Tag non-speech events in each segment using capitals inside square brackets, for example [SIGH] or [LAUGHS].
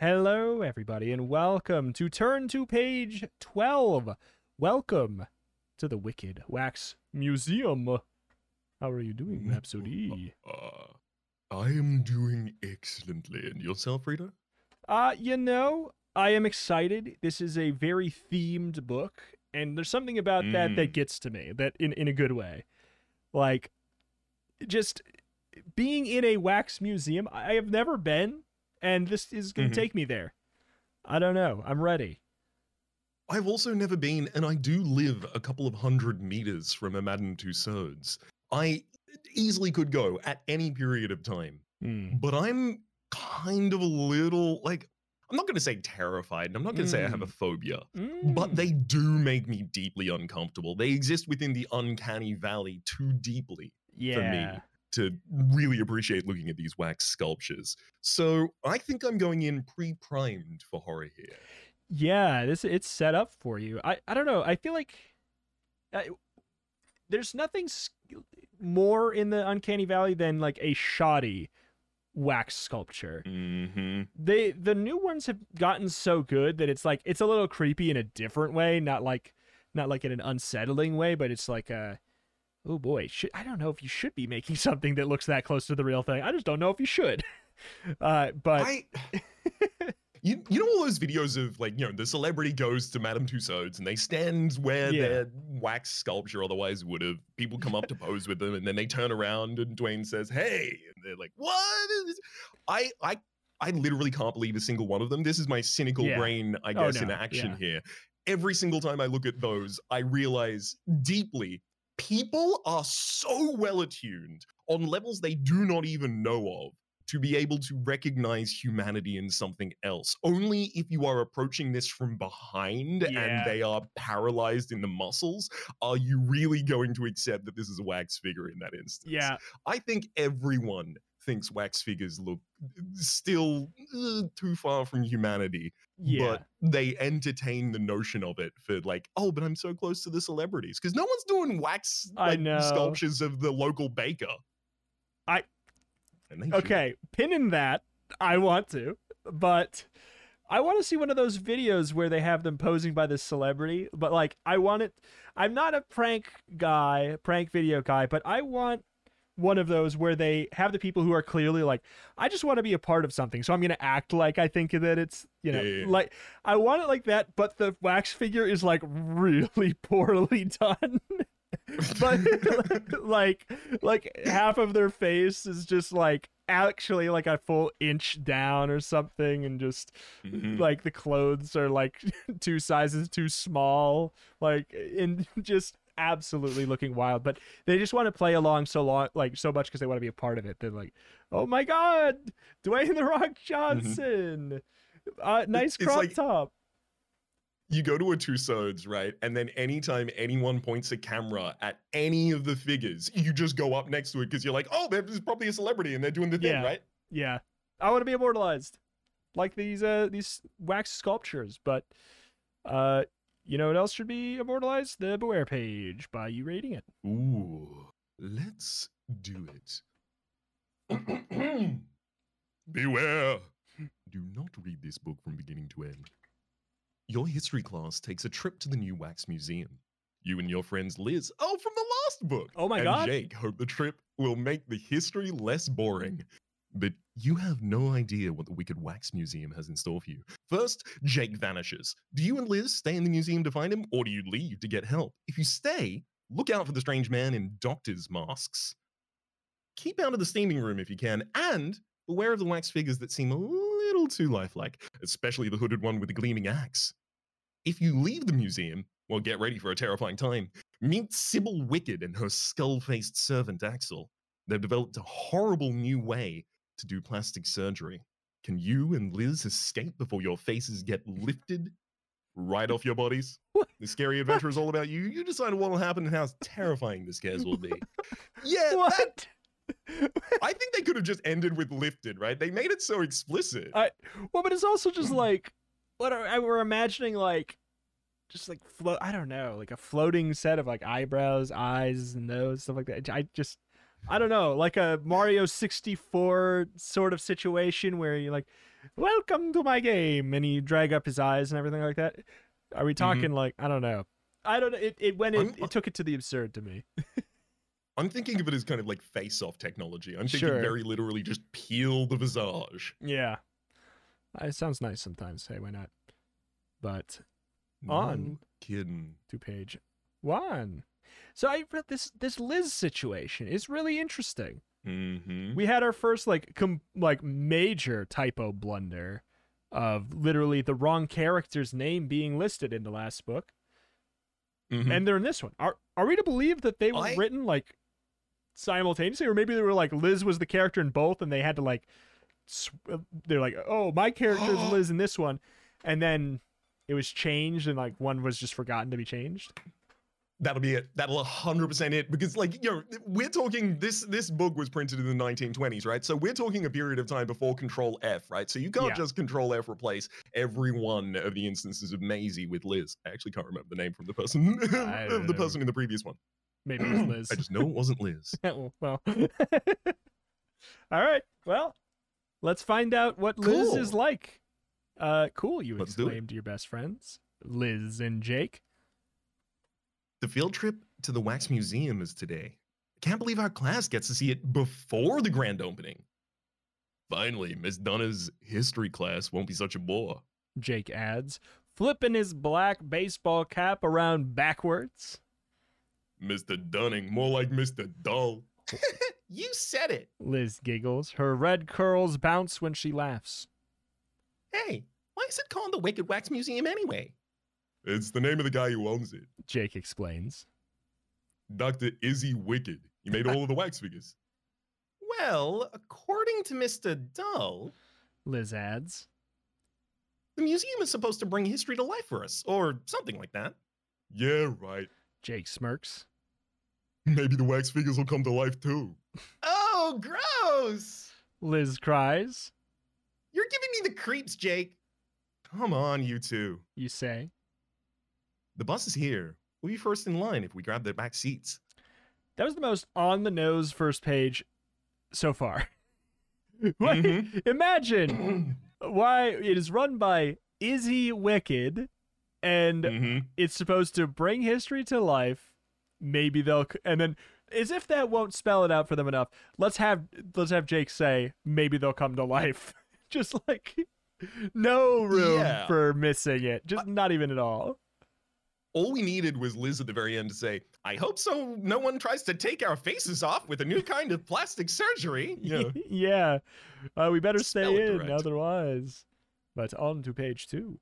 Hello, everybody, and welcome to Turn to Page 12. Welcome to the Wicked Wax Museum. How are you doing, Rhapsody? [LAUGHS] Uh, I am doing excellently. And yourself, Retro? Uh, you know, I am excited. This is a very themed book, and there's something about that that Mm. gets to me, that in, in a good way. Like, just being in a wax museum, I have never been, and this is going to Mhm. take me there. I don't know. I'm ready. I've also never been, and I do live a couple of hundred meters from a Madame Tussauds. I easily could go at any period of time, Hmm. but I'm kind of a little like, I'm not going to say terrified, and I'm not going to say I have a phobia, but Mm. they do make me deeply uncomfortable. They exist within the uncanny valley too deeply. yeah. me. To really appreciate looking at these wax sculptures. So I think I'm going in pre-primed for horror here. Yeah, this it's set up for you. I I don't know. I feel like uh, there's nothing more in the uncanny valley than like a shoddy wax sculpture. Mm-hmm. They the new ones have gotten so good that it's like it's a little creepy in a different way, not like not like in an unsettling way, but it's like a oh boy, should, I don't know if you should be making [LAUGHS] something that looks that close to the real thing. I just don't know if you should. [LAUGHS] Uh, but I. [LAUGHS] You, you know all those videos of like you know the celebrity goes to Madame Tussauds and they stand where Yeah. their wax sculpture otherwise would have. People come up to pose with them and then they turn around and Dwayne says, "Hey," and they're like, "What?" I I I literally can't believe a single one of them. This is my cynical Yeah. brain, I Oh, guess, in action yeah. here. Every single time I look at those, I realize deeply people are so well attuned on levels they do not even know of to be able to recognize humanity in something else. Only if you are approaching this from behind Yeah. and they are paralyzed in the muscles are you really going to accept that this is a wax figure in that instance. yeah, I think everyone thinks wax figures look still uh, too far from humanity, yeah. but they entertain the notion of it for like, oh, but I'm so close to the celebrities because no one's doing wax like, sculptures of the local baker. I- And they should. Okay, pinning that, I want to, but I want to see one of those videos where they have them posing by this celebrity. But like, I want it. I'm not a prank guy, prank video guy, but I want one of those where they have the people who are clearly like, I just want to be a part of something, so I'm gonna act like I think that it's you know Yeah, like I want it like that, but the wax figure is like really [LAUGHS] poorly done. [LAUGHS] but [LAUGHS] like like half of their face is just like actually like a full inch down or something and just Mhm. like the clothes are like two sizes too small like and just absolutely looking wild but they just want to play along so long like so much because they want to be a part of it they're like oh my god dwayne the rock johnson uh, nice crop like- top you go to a Tussauds, right? And then anytime anyone points a camera at any of the figures, you just go up next to it because you're like, oh, this is probably a celebrity and they're doing the thing, Yeah. right? Yeah, I want to be immortalized, like these uh these wax sculptures. But uh, you know what else should be immortalized? The Beware page by you rating it. Ooh, let's do it. [CLEARS THROAT] Beware! Do not read this book from beginning to end. Your history class takes a trip to the new Wax Museum. You and your friends Liz, oh, from the last book, Oh my and God. Jake hope the trip will make the history less boring. But you have no idea what the Wicked Wax Museum has in store for you. First, Jake vanishes. Do you and Liz stay in the museum to find him, or do you leave to get help? If you stay, look out for the strange man in doctor's masks. Keep out of the steaming room if you can, and beware of the wax figures that seem a little too lifelike, especially the hooded one with the gleaming axe. If you leave the museum, well, get ready for a terrifying time. Meet Sybil Wicked and her skull faced servant Axel. They've developed a horrible new way to do plastic surgery. Can you and Liz escape before your faces get lifted right off your bodies? The scary adventure is all about you. You decide what will happen and how terrifying the scares will be. [LAUGHS] Yeah, that- What? [LAUGHS] I think they could have just ended with lifted, right? They made it so explicit. I well, but it's also just mm-hmm. like what are, I we're imagining like just like float. I don't know, like a floating set of like eyebrows, eyes, and nose, stuff like that. I just I don't know, like a Mario 64 sort of situation where you're like, "Welcome to my game," and you drag up his eyes and everything like that. Are we talking like I don't know? I don't know. It it went I'm- it, it took it to the absurd to me. [LAUGHS] I'm thinking of it as kind of like face-off technology. I'm thinking Sure. very literally just peel the visage. Yeah, Uh, it sounds nice sometimes. Hey, why not? But On. No kidding. to page one. So I read this this Liz situation is really interesting. Mm-hmm. We had our first like com- like major typo blunder of literally the wrong character's name being listed in the last book, Mhm. and they're in this one. Are are we to believe that they were I- written like simultaneously, or maybe they were like Liz was the character in both, and they had to like sw- uh, they're like, oh, my character is [GASPS] Liz in this one, and then it was changed, and like one was just forgotten to be changed. That'll be it. That'll 100% it because like you know we're talking this this book was printed in the 1920s, right? So we're talking a period of time before Control F, right? So you can't Yeah. just Control F replace every one of the instances of Maisie with Liz. I actually can't remember the name from the person [LAUGHS] of the person in the previous one. Maybe it was [CLEARS THROAT] Liz. I just know it wasn't Liz. [LAUGHS] well, [LAUGHS] all right. Well, let's find out what Liz is like. Uh, cool. You Let's exclaimed to your best friends, Liz and Jake. The field trip to the Wax Museum is today. Can't believe our class gets to see it before the grand opening. Finally, Mr. Dunning's history class won't be such a bore. Jake adds, flipping his black baseball cap around backwards. Mr. Dunning, more like Mr. Dull. [LAUGHS] you said it. Liz giggles. Her red curls bounce when she laughs. Hey, why is it called the Wicked Wax Museum anyway? It's the name of the guy who owns it. Jake explains. Dr. Izzy Wicked. He made all of the wax figures. Well, according to Mr. Dull, Liz adds. the museum is supposed to bring history to life for us, or something like that. Yeah, right. Jake smirks. Maybe the wax figures will come to life too. Oh, gross! Liz cries. You're giving me the creeps, Jake. Come on, you two. You say. The bus is here. We'll be first in line if we grab the back seats. That was the most on the nose first page so far. [LAUGHS] Like, Mhm. Imagine [CLEARS THROAT] why it is run by Izzy Wicked and Mhm. it's supposed to bring history to life. Maybe they'll and then as if that won't spell it out for them enough. Let's have let's have Jake say maybe they'll come to life. [LAUGHS] Just like no room Yeah. for missing it. Just not even at all. All we needed was Liz at the very end to say, I hope so no one tries to take our faces off with a new kind of plastic surgery. [LAUGHS] Yeah. yeah. Uh, we better stay in direct. otherwise. But on to page two.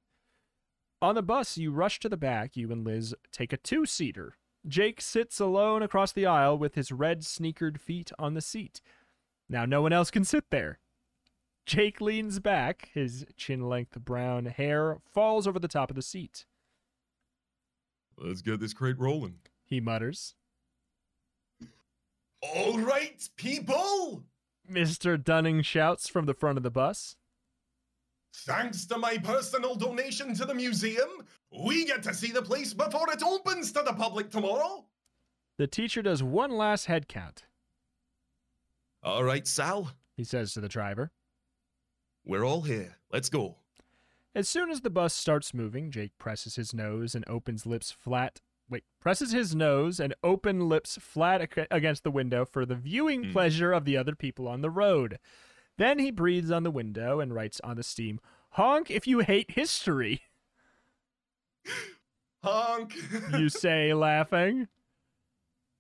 On the bus, you rush to the back. You and Liz take a two seater. Jake sits alone across the aisle with his red sneakered feet on the seat. Now, no one else can sit there. Jake leans back. His chin length brown hair falls over the top of the seat. Let's get this crate rolling. He mutters. All right, people. Mr. Dunning shouts from the front of the bus. Thanks to my personal donation to the museum, we get to see the place before it opens to the public tomorrow. The teacher does one last head count. All right, Sal, He says to the driver. we're all here. Let's go. As soon as the bus starts moving, Jake presses his nose and opens lips flat. Wait, presses his nose and open lips flat ac- against the window for the viewing Hmm. pleasure of the other people on the road. Then he breathes on the window and writes on the steam, "Honk if you hate history." [LAUGHS] Honk. You [LAUGHS] say, laughing.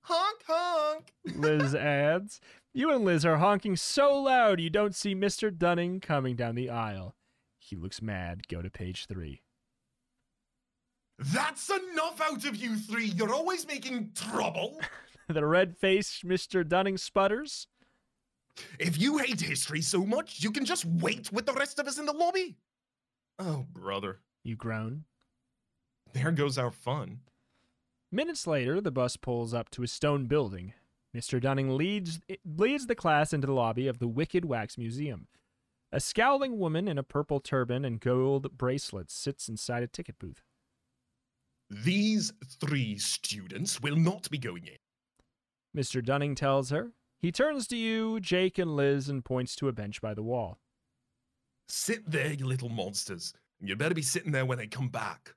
honk, honk. [LAUGHS] Liz adds, "You and Liz are honking so loud you don't see Mister Dunning coming down the aisle." He looks mad. Go to page three. That's enough out of you three. You're always making trouble. [LAUGHS] the red-faced Mister Dunning sputters. If you hate history so much, you can just wait with the rest of us in the lobby. Oh, brother. You groan. There goes our fun. Minutes later, the bus pulls up to a stone building. Mr. Dunning leads leads the class into the lobby of the Wicked Wax Museum. A scowling woman in a purple turban and gold bracelets sits inside a ticket booth. These three students will not be going in. Mr. Dunning tells her, He turns to you, Jake, and Liz and points to a bench by the wall. Sit there, you little monsters. You better be sitting there when they come back.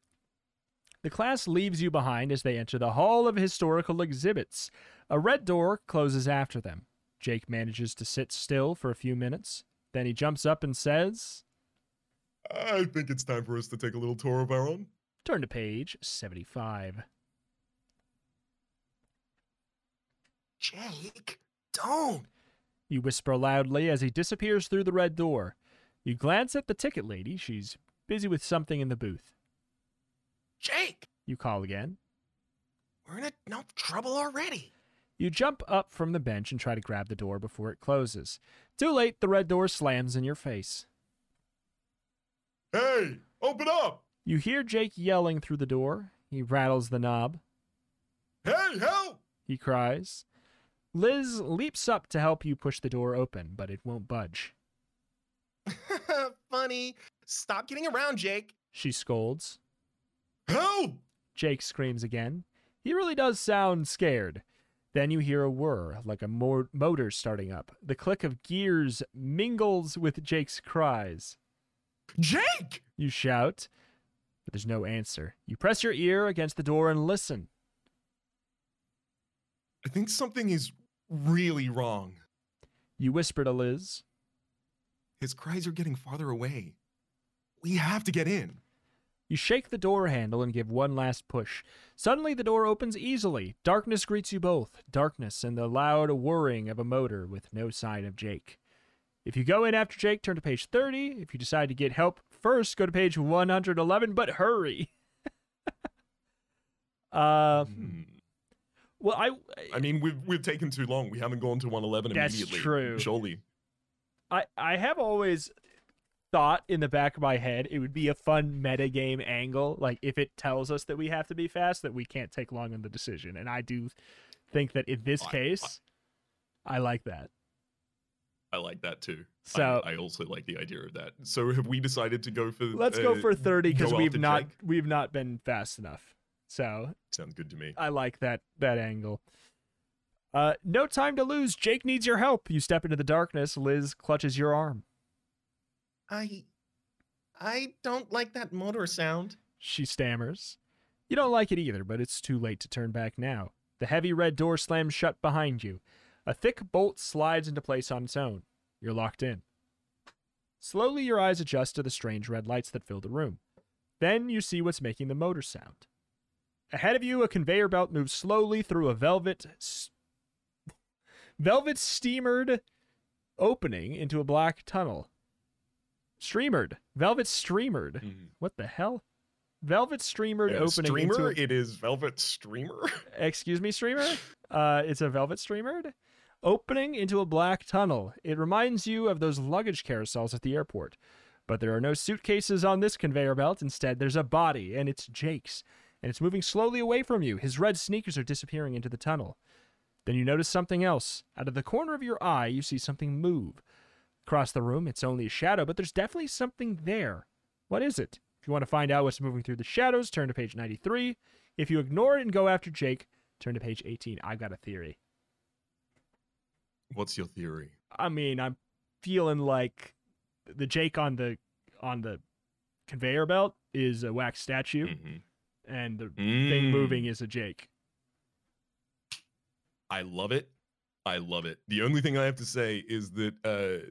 The class leaves you behind as they enter the Hall of Historical Exhibits. A red door closes after them. Jake manages to sit still for a few minutes. Then he jumps up and says, I think it's time for us to take a little tour of our own. Turn to page 75. Jake, don't. You whisper loudly as he disappears through the red door. You glance at the ticket lady. She's busy with something in the booth. Jake, You call again. we're in enough trouble already. You jump up from the bench and try to grab the door before it closes. Too late, the red door slams in your face. Hey, open up! You hear Jake yelling through the door. He rattles the knob. Hey, help! He cries. Liz leaps up to help you push the door open, but it won't budge. [LAUGHS] Funny. Stop getting around, Jake. She scolds. Help! Jake screams again. He really does sound scared. Then you hear a whir, like a mo- motor starting up. The click of gears mingles with Jake's cries. Jake! You shout, but there's no answer. You press your ear against the door and listen. I think something is really wrong. You whisper to Liz. His cries are getting farther away. We have to get in. You shake the door handle and give one last push. Suddenly, the door opens easily. Darkness greets you both darkness and the loud whirring of a motor with no sign of Jake. If you go in after Jake, turn to page 30. If you decide to get help first, go to page 111, but hurry. [LAUGHS] uh, Hmm. well, I, I mean, we've we've taken too long. We haven't gone to 111 That's immediately. true. Surely. I, I have always thought in the back of my head it would be a fun metagame angle. Like if it tells us that we have to be fast, that we can't take long on the decision. And I do think that in this I- I- case, I, like that. I like that too. So I, I also like the idea of that. So have we decided to go for? let's go uh, for thirty because we've not we've not been fast enough. So Sounds good to me. I like that that angle. Uh, no time to lose. Jake needs your help. You step into the darkness. Liz clutches your arm. I, I don't like that motor sound. She stammers. You don't like it either, but it's too late to turn back now. The heavy red door slams shut behind you. A thick bolt slides into place on its own. You're locked in. Slowly, your eyes adjust to the strange red lights that fill the room. Then you see what's making the motor sound. Ahead of you, a conveyor belt moves slowly through a velvet, s- velvet steamered opening into a black tunnel. Streamered, velvet streamered. What the hell? Velvet streamered Uh, opening streamer. into. It is Velvet Streamer. [LAUGHS] Excuse me, streamer. Uh, it's a velvet streamered opening into a black tunnel. It reminds you of those luggage carousels at the airport, but there are no suitcases on this conveyor belt. Instead, there's a body, and it's Jake's, and it's moving slowly away from you. His red sneakers are disappearing into the tunnel. Then you notice something else. Out of the corner of your eye, you see something move. Across the room, it's only a shadow, but there's definitely something there. What is it? If you want to find out what's moving through the shadows, turn to page 93. If you ignore it and go after Jake, turn to page 18. I've got a theory. What's your theory? I mean, I'm feeling like the Jake on the on the conveyor belt is a wax statue, Mhm. and the Mm. thing moving is a Jake. I love it. I love it. The only thing I have to say is that uh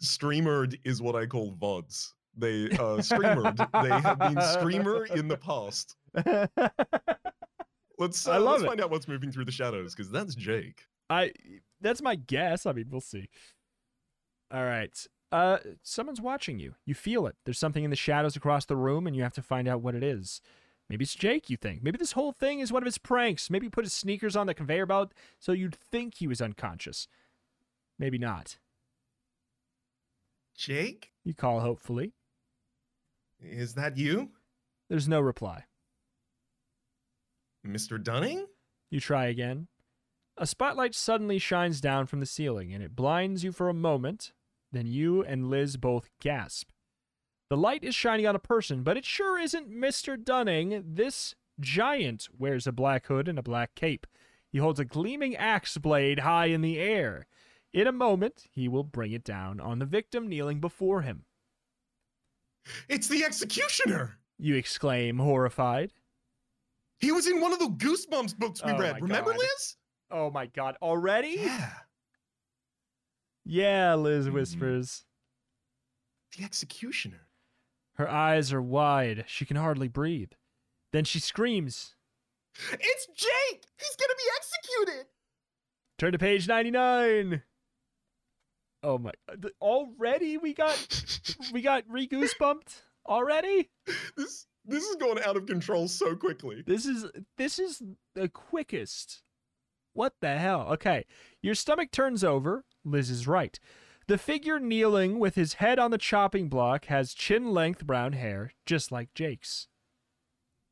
streamered is what I call VODs. They uh streamered. they have been streamer in the past. Let's uh, I love let's it. find out what's moving through the shadows because that's Jake. I that's my guess. I mean, we'll see. All right. Uh someone's watching you. You feel it. There's something in the shadows across the room and you have to find out what it is. Maybe it's Jake, you think. Maybe this whole thing is one of his pranks. Maybe he put his sneakers on the conveyor belt so you'd think he was unconscious. Maybe not. Jake, You call hopefully. is that you, There's no reply. Mr. Dunning? You try again. A spotlight suddenly shines down from the ceiling and it blinds you for a moment. Then you and Liz both gasp. The light is shining on a person, but it sure isn't Mr. Dunning. This giant wears a black hood and a black cape. He holds a gleaming axe blade high in the air. In a moment, he will bring it down on the victim kneeling before him. It's the executioner. You exclaim, horrified. He was in one of the Goosebumps books we Oh read. Remember, God. Liz? Oh my god, already? Yeah. Yeah, Liz Hmm. whispers. The executioner. Her eyes are wide. She can hardly breathe. Then she screams. It's Jake. He's gonna be executed. Turn to page 99. Oh my uh, th- already we got [LAUGHS] we got re-goosebumped already? This this is going out of control so quickly. This is this is the quickest. What the hell? Okay. Your stomach turns over. Liz is right. The figure kneeling with his head on the chopping block has chin length brown hair, just like Jake's.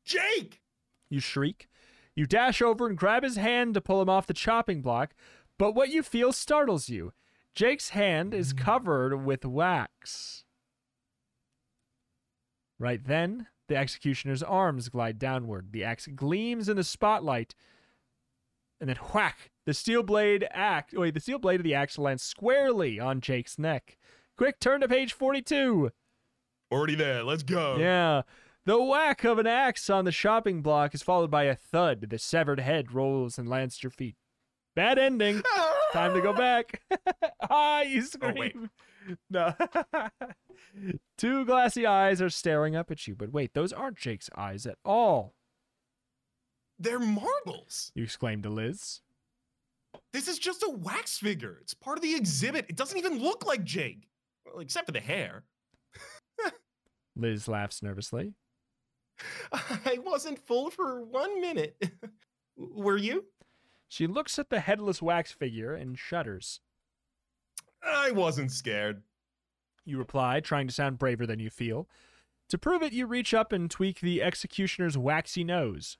Jake. You shriek. You dash over and grab his hand to pull him off the chopping block, but what you feel startles you. Jake's hand is mm. covered with wax. Right then, the executioner's arms glide downward. The axe gleams in the spotlight, and then whack! The steel blade axe. Wait, the steel blade of the axe lands squarely on Jake's neck. Quick, turn to page forty-two. Already there. Let's go. Yeah. The whack of an axe on the shopping block is followed by a thud. The severed head rolls and lands at your feet. Bad ending. [LAUGHS] Time to go back. [LAUGHS] ah, you Oh, scream. No. [LAUGHS] Two glassy eyes are staring up at you, but wait, those aren't Jake's eyes at all. They're marbles. You exclaim to Liz. This is just a wax figure. It's part of the exhibit. It doesn't even look like Jake. Well, except for the hair. [LAUGHS] Liz laughs nervously. I wasn't full for one minute. Were you? She looks at the headless wax figure and shudders. I wasn't scared. You reply, trying to sound braver than you feel. To prove it, you reach up and tweak the executioner's waxy nose.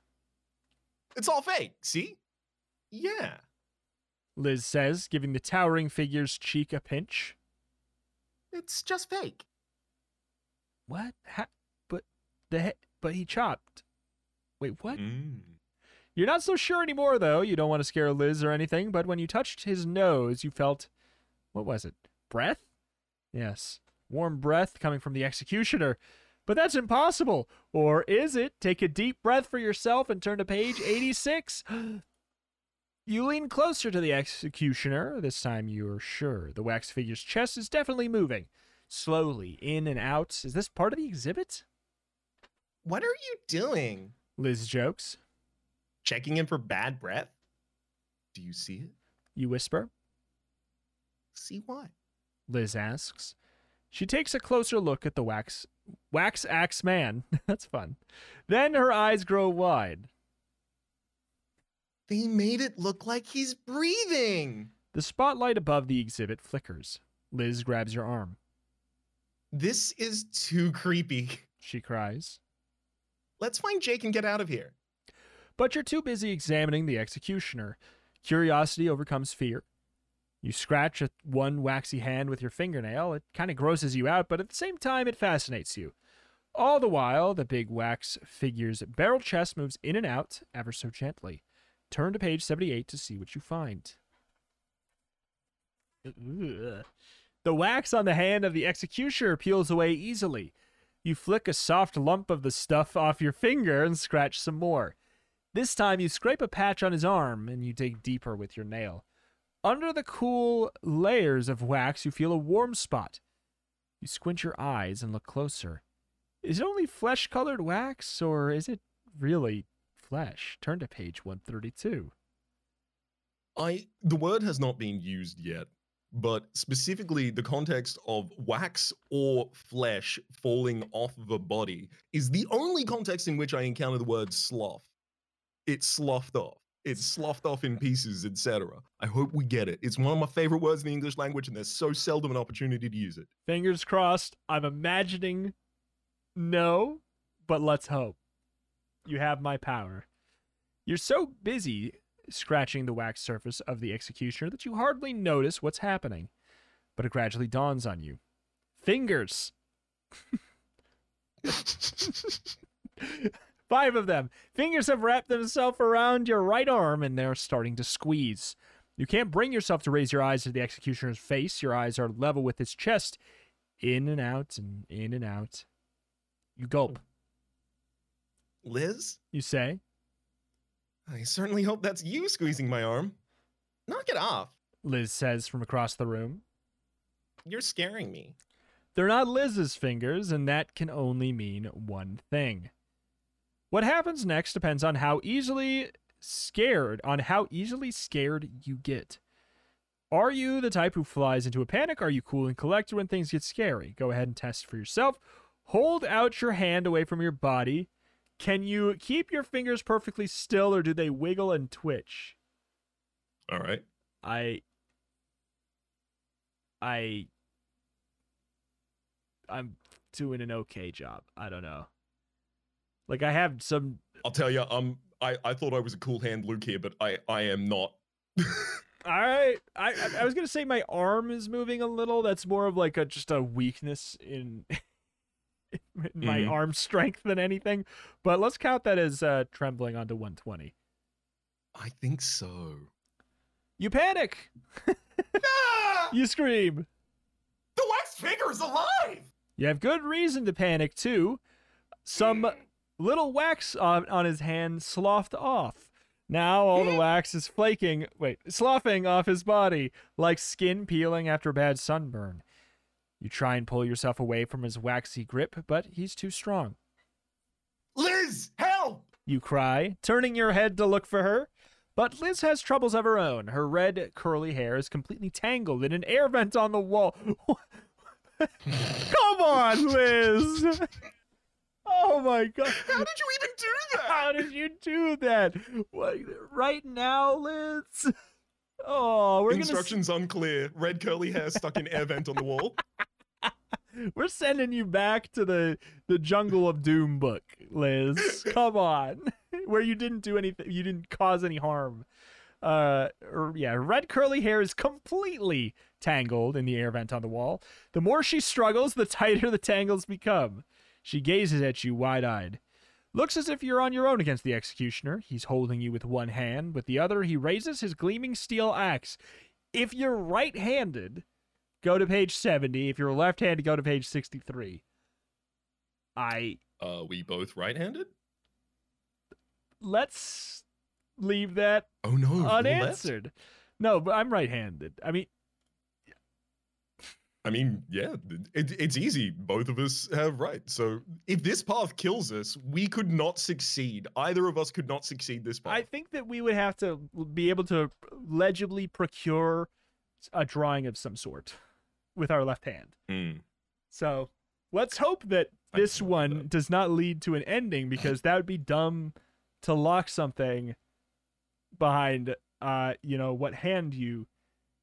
It's all fake. See? Yeah. Liz says, giving the towering figure's cheek a pinch. It's just fake. What? Ha- but the he- but he chopped. Wait, what? Mm. You're not so sure anymore, though. You don't want to scare Liz or anything, but when you touched his nose, you felt what was it? Breath? Yes, warm breath coming from the executioner. But that's impossible. Or is it? Take a deep breath for yourself and turn to page 86. [GASPS] You lean closer to the executioner. This time you're sure the wax figure's chest is definitely moving. Slowly, in and out. Is this part of the exhibit? What are you doing? Liz jokes. Checking in for bad breath? Do you see it? You whisper. See what? Liz asks. She takes a closer look at the wax wax axe man. [LAUGHS] That's fun. Then her eyes grow wide. They made it look like he's breathing. The spotlight above the exhibit flickers. Liz grabs your arm. This is too creepy. She cries. Let's find Jake and get out of here. But you're too busy examining the executioner. Curiosity overcomes fear. You scratch at one waxy hand with your fingernail. It kind of grosses you out, but at the same time, it fascinates you. All the while, the big wax figure's barrel chest moves in and out ever so gently. Turn to page 78 to see what you find. Ugh. The wax on the hand of the executioner peels away easily. You flick a soft lump of the stuff off your finger and scratch some more. This time, you scrape a patch on his arm and you dig deeper with your nail. Under the cool layers of wax, you feel a warm spot. You squint your eyes and look closer. Is it only flesh colored wax, or is it really flesh? Turn to page 132. I the word has not been used yet, but specifically the context of wax or flesh falling off the body is the only context in which I encounter the word slough. It's sloughed off. It's sloughed off in pieces, etc. I hope we get it. It's one of my favorite words in the English language, and there's so seldom an opportunity to use it. Fingers crossed. I'm imagining no, but let's hope. You have my power. You're so busy scratching the wax surface of the executioner that you hardly notice what's happening. But it gradually dawns on you. Fingers! [LAUGHS] [LAUGHS] Five of them. Fingers have wrapped themselves around your right arm and they're starting to squeeze. You can't bring yourself to raise your eyes to the executioner's face. Your eyes are level with his chest. In and out and in and out. You gulp. Liz, You say, I certainly hope that's you squeezing my arm. Knock it off. Liz says from across the room. You're scaring me. They're not Liz's fingers, and that can only mean one thing. What happens next depends on how easily scared, on how easily scared you get. Are you the type who flies into a panic? Are you cool and collected when things get scary? Go ahead and test for yourself. Hold out your hand away from your body. Can you keep your fingers perfectly still or do they wiggle and twitch? All right. I I I'm doing an okay job. I don't know. Like I have some I'll tell you, um, I, I thought I was a cool hand Luke here, but I, I am not. [LAUGHS] all right. I I- was gonna say my arm is moving a little. That's more of like a just a weakness in, [LAUGHS] in my Mhm. arm strength than anything. But let's count that as uh, trembling onto 120. I think so. You panic. [LAUGHS] ah! You scream. The wax figure is alive! You have good reason to panic too. Some [CLEARS THROAT] little wax on, on his hand sloughed off. Now all the wax is flaking, wait, sloughing off his body like skin peeling after a bad sunburn. You try and pull yourself away from his waxy grip, but he's too strong. Liz, help! You cry, turning your head to look for her. But Liz has troubles of her own. Her red, curly hair is completely tangled in an air vent on the wall. [LAUGHS] Come on, Liz! [LAUGHS] Oh my god. [LAUGHS] How did you even do that? [LAUGHS] How did you do that? What, right now, Liz? Oh, we're gonna Instructions unclear. Red curly hair stuck in air vent on the wall. [LAUGHS] we're sending you back to the the jungle of doom book, Liz. Come on, where you didn't do anything, you didn't cause any harm. Uh, yeah, red curly hair is completely tangled in the air vent on the wall. The more she struggles, the tighter the tangles become. She gazes at you wide eyed. Looks as if you're on your own against the executioner. He's holding you with one hand. With the other, he raises his gleaming steel axe. If you're right handed, go to page 70. If you're left handed, go to page 63. I. Uh, we both right-handed? Let's leave that Oh no. left? unanswered. No, but I'm right handed. I mean, I mean, yeah, it, it's easy. Both of us have right. So if this path kills us, we could not succeed. Either of us could not succeed this path. I think that we would have to be able to legibly procure a drawing of some sort with our left hand. Hmm. So let's hope that this can live with one that. does not lead to an ending because that would be dumb to lock something behind uh you know what hand you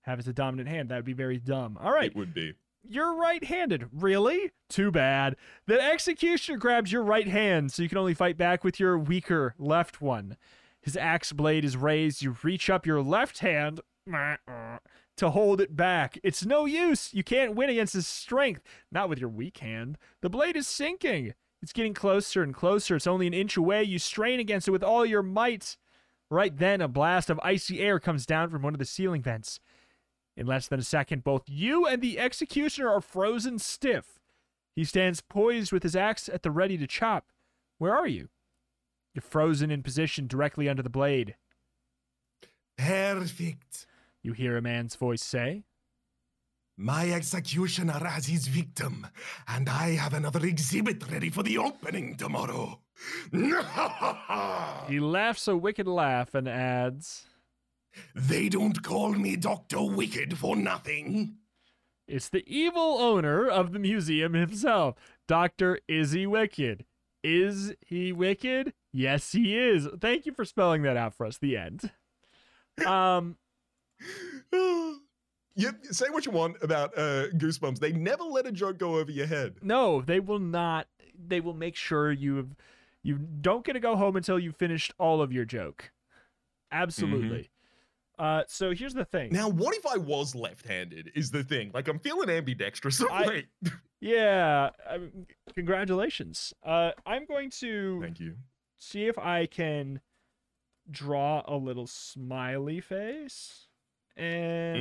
have as a dominant hand. That would be very dumb. All right. It would be. you're right-handed. Really? Too bad. The executioner grabs your right hand so you can only fight back with your weaker left one. His axe blade is raised. You reach up your left hand to hold it back. It's no use. You can't win against his strength. Not with your weak hand. The blade is sinking. It's getting closer and closer. It's only an inch away. You strain against it with all your might. Right then a blast of icy air comes down from one of the ceiling vents in less than a second, both you and the executioner are frozen stiff. He stands poised with his axe at the ready to chop. Where are you? You're frozen in position directly under the blade. Perfect. You hear a man's voice say. My executioner has his victim, and I have another exhibit ready for the opening tomorrow. [LAUGHS] He laughs a wicked laugh and adds, they don't call me Dr. Wicked for nothing. It's the evil owner of the museum himself, Dr. Izzy Wicked. Is he wicked? Yes, he is. Thank you for spelling that out for us. The end. Um, [SIGHS] yep. Say what you want about uh, Goosebumps. They never let a joke go over your head. No, they will not. They will make sure you you don't get to go home until you've finished all of your joke. Absolutely. Uh, so here's the thing. Now, what if I was left-handed? Is the thing. Like I'm feeling ambidextrous. [LAUGHS] I- yeah, congratulations. Uh, I'm going to Thank you. see if I can draw a little smiley face and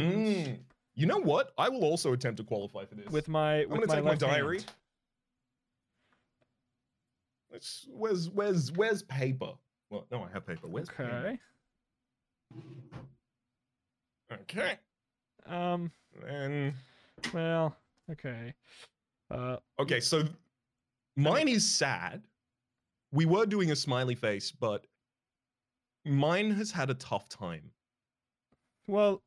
Mm. You know what? I will also attempt to qualify for this. with my I'm with gonna my take my diary. hand. Let's, where's where's where's paper? Well, no, I have paper. Where's? Okay. Okay. Um. And Well. Okay. Uh. okay, so mine is sad. We were doing a smiley face, but mine has had a tough time. Well,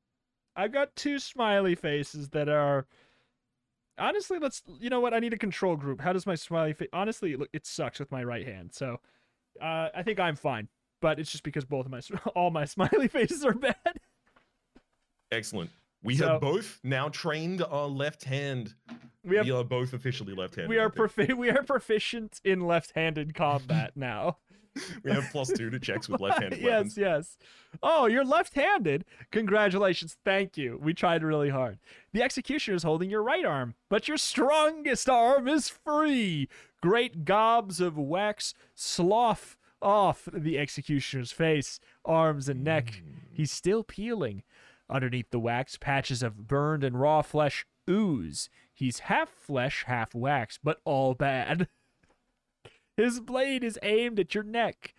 I've got two smiley faces that are. Honestly, let's. You know what? I need a control group. How does my smiley face? Honestly, look, it sucks with my right hand. So, uh, I think I'm fine. But it's just because both of my [LAUGHS] all my smiley [LAUGHS] faces are bad. Excellent. We So- have both now trained our left hand. We have we are both officially left-handed. we are profi- we are proficient in left-handed combat [LAUGHS] now. we have plus two to checks with left-handed [LAUGHS] weapons. yes. Yes. Oh, you're left-handed. Congratulations. Thank you. We tried really hard. The executioner is holding your right arm, but your strongest arm is free. Great gobs of wax slough off the executioner's face, arms, and neck. Hmm. He's still peeling. Underneath the wax, patches of burned and raw flesh ooze. He's half flesh, half wax, but all bad. [LAUGHS] His blade is aimed at your neck.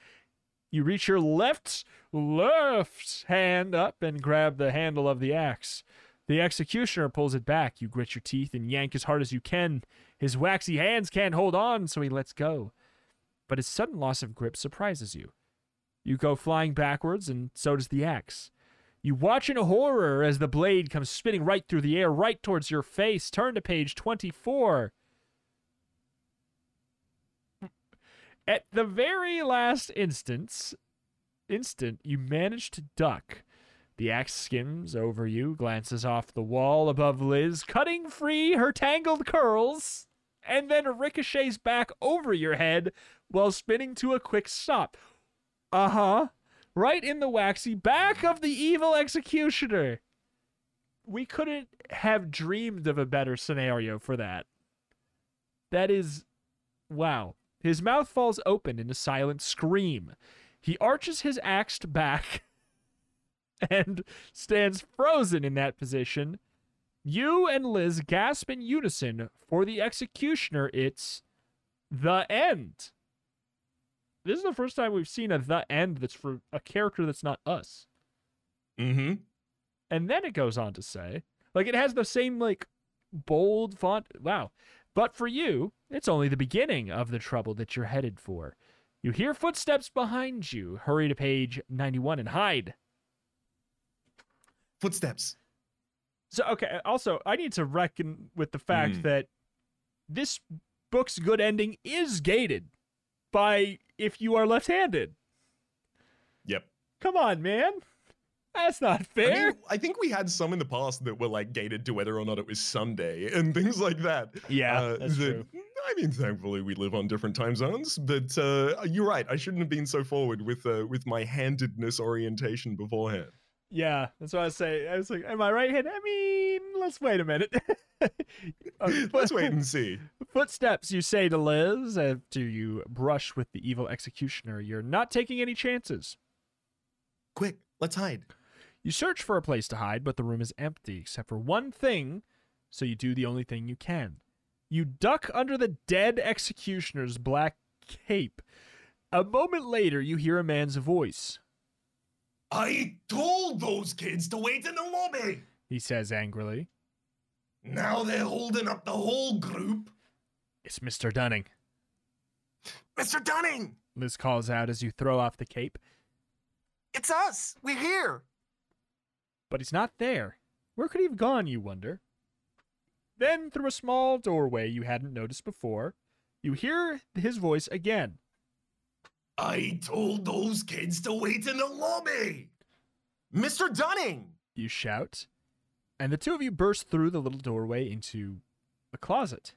You reach your left left hand up and grab the handle of the axe. The executioner pulls it back. You grit your teeth and yank as hard as you can. His waxy hands can't hold on, so he lets go. But his sudden loss of grip surprises you. You go flying backwards, and so does the axe. You watch in horror as the blade comes spinning right through the air, right towards your face. Turn to page 24. At the very last instance, instant, you manage to duck. The axe skims over you, glances off the wall above Liz, cutting free her tangled curls, and then ricochets back over your head while spinning to a quick stop. Uh huh. Right in the waxy back of the evil executioner. We couldn't have dreamed of a better scenario for that. That is. Wow. His mouth falls open in a silent scream. He arches his axed back [LAUGHS] and stands frozen in that position. You and Liz gasp in unison. For the executioner, it's the end. This is the first time we've seen a the end that's for a character that's not us. Mm-hmm. And then it goes on to say, like it has the same like bold font. Wow. But for you, it's only the beginning of the trouble that you're headed for. You hear footsteps behind you. Hurry to page 91 and hide. Footsteps. So okay, also I need to reckon with the fact Mm. that this book's good ending is gated by if you are left-handed. Yep. Come on, man. That's not I, fair. mean, I think we had some in the past that were like gated to whether or not it was Sunday and [LAUGHS] things like that. yeah, Uh, that's that- true. I mean, thankfully we live on different time zones, but uh, you're right. I shouldn't have been so forward with uh, with my handedness orientation beforehand. Yeah, that's what I was saying. I was like, am I right handed? I mean, let's wait a minute. [LAUGHS] Uh, [LAUGHS] Let's wait and see. Footsteps, you say to Liz after you brush with the evil executioner. You're not taking any chances. Quick, let's hide. You search for a place to hide, but the room is empty except for one thing, so you do the only thing you can. You duck under the dead executioner's black cape. A moment later, you hear a man's voice. I told those kids to wait in the lobby. He says angrily, Now they're holding up the whole group. It's Mr. Dunning. Mr. Dunning, Liz calls out as you throw off the cape, it's us. We're here. but he's not there. Where could he have gone, you wonder? Then, through a small doorway you hadn't noticed before, you hear his voice again. I told those kids to wait in the lobby. Mr. Dunning. you shout, and the two of you burst through the little doorway into a closet.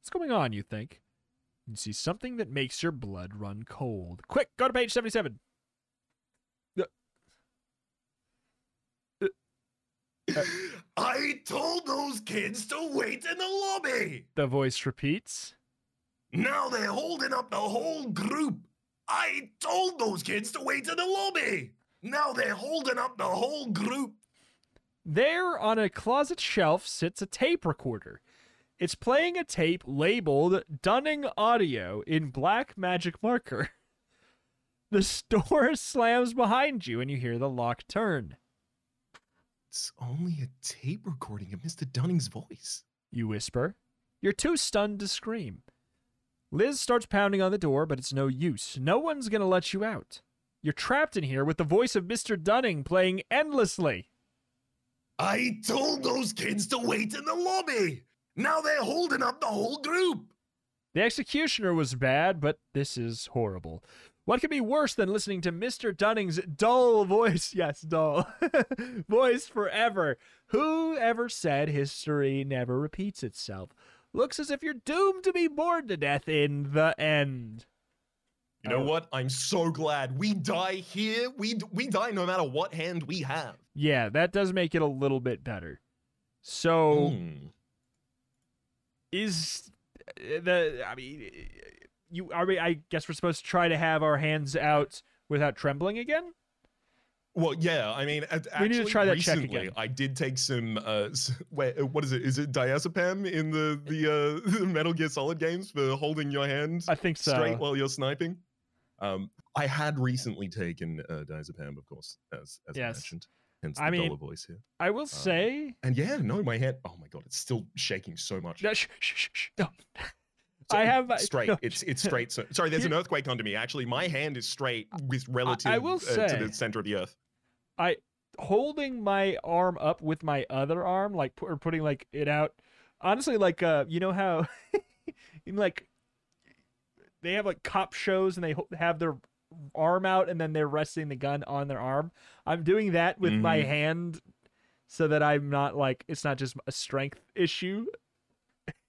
What's going on, you think? You see something that makes your blood run cold. Quick, go to page 77. Uh, I told those kids to wait in the lobby. The voice repeats. Now they're holding up the whole group. I told those kids to wait in the lobby. Now they're holding up the whole group. There on a closet shelf sits a tape recorder. It's playing a tape labeled Dunning Audio in black magic marker. [LAUGHS] The door [LAUGHS] slams behind you and you hear the lock turn. It's only a tape recording of Mr. Dunning's voice. You whisper. You're too stunned to scream. Liz starts pounding on the door, but it's no use. No one's going to let you out. You're trapped in here with the voice of Mr. Dunning playing endlessly. I told those kids to wait in the lobby. Now they're holding up the whole group. The executioner was bad, but this is horrible. What could be worse than listening to Mr. Dunning's dull voice? [LAUGHS] Yes, dull [LAUGHS] voice forever. Who ever said history never repeats itself? Looks as if you're doomed to be bored to death in the end. You know what? I'm so glad we die here. We d- we die no matter what hand we have. Yeah, that does make it a little bit better. So, Hmm. is uh, the I mean, you are we? I guess we're supposed to try to have our hands out without trembling again. Well, yeah. I mean, at, We need to actually, try that check recently, again. I did take some. Uh, wait, uh, what is it? Is it diazepam in the the uh, [LAUGHS] Metal Gear Solid games for holding your hand I think so. straight while you're sniping? Um, I had recently taken uh, diazepam, of course, as as I Yes. mentioned. Hence the I mean- dollar voice here. I will say, And yeah, no, my hand. Oh my god, it's still shaking so much. no, shh, shh, shh, shh, no. [LAUGHS] So, I have- straight. no. It's it's [LAUGHS] straight. So, sorry, there's an earthquake under me. Actually, my hand is straight with relative I will uh, to the center of the earth. I holding my arm up with my other arm, like or putting like it out. Honestly, like uh, you know how, [LAUGHS] in like, they have like cop shows and they have their arm out and then they're resting the gun on their arm. I'm doing that with my Mhm. hand, so that I'm not like it's not just a strength issue.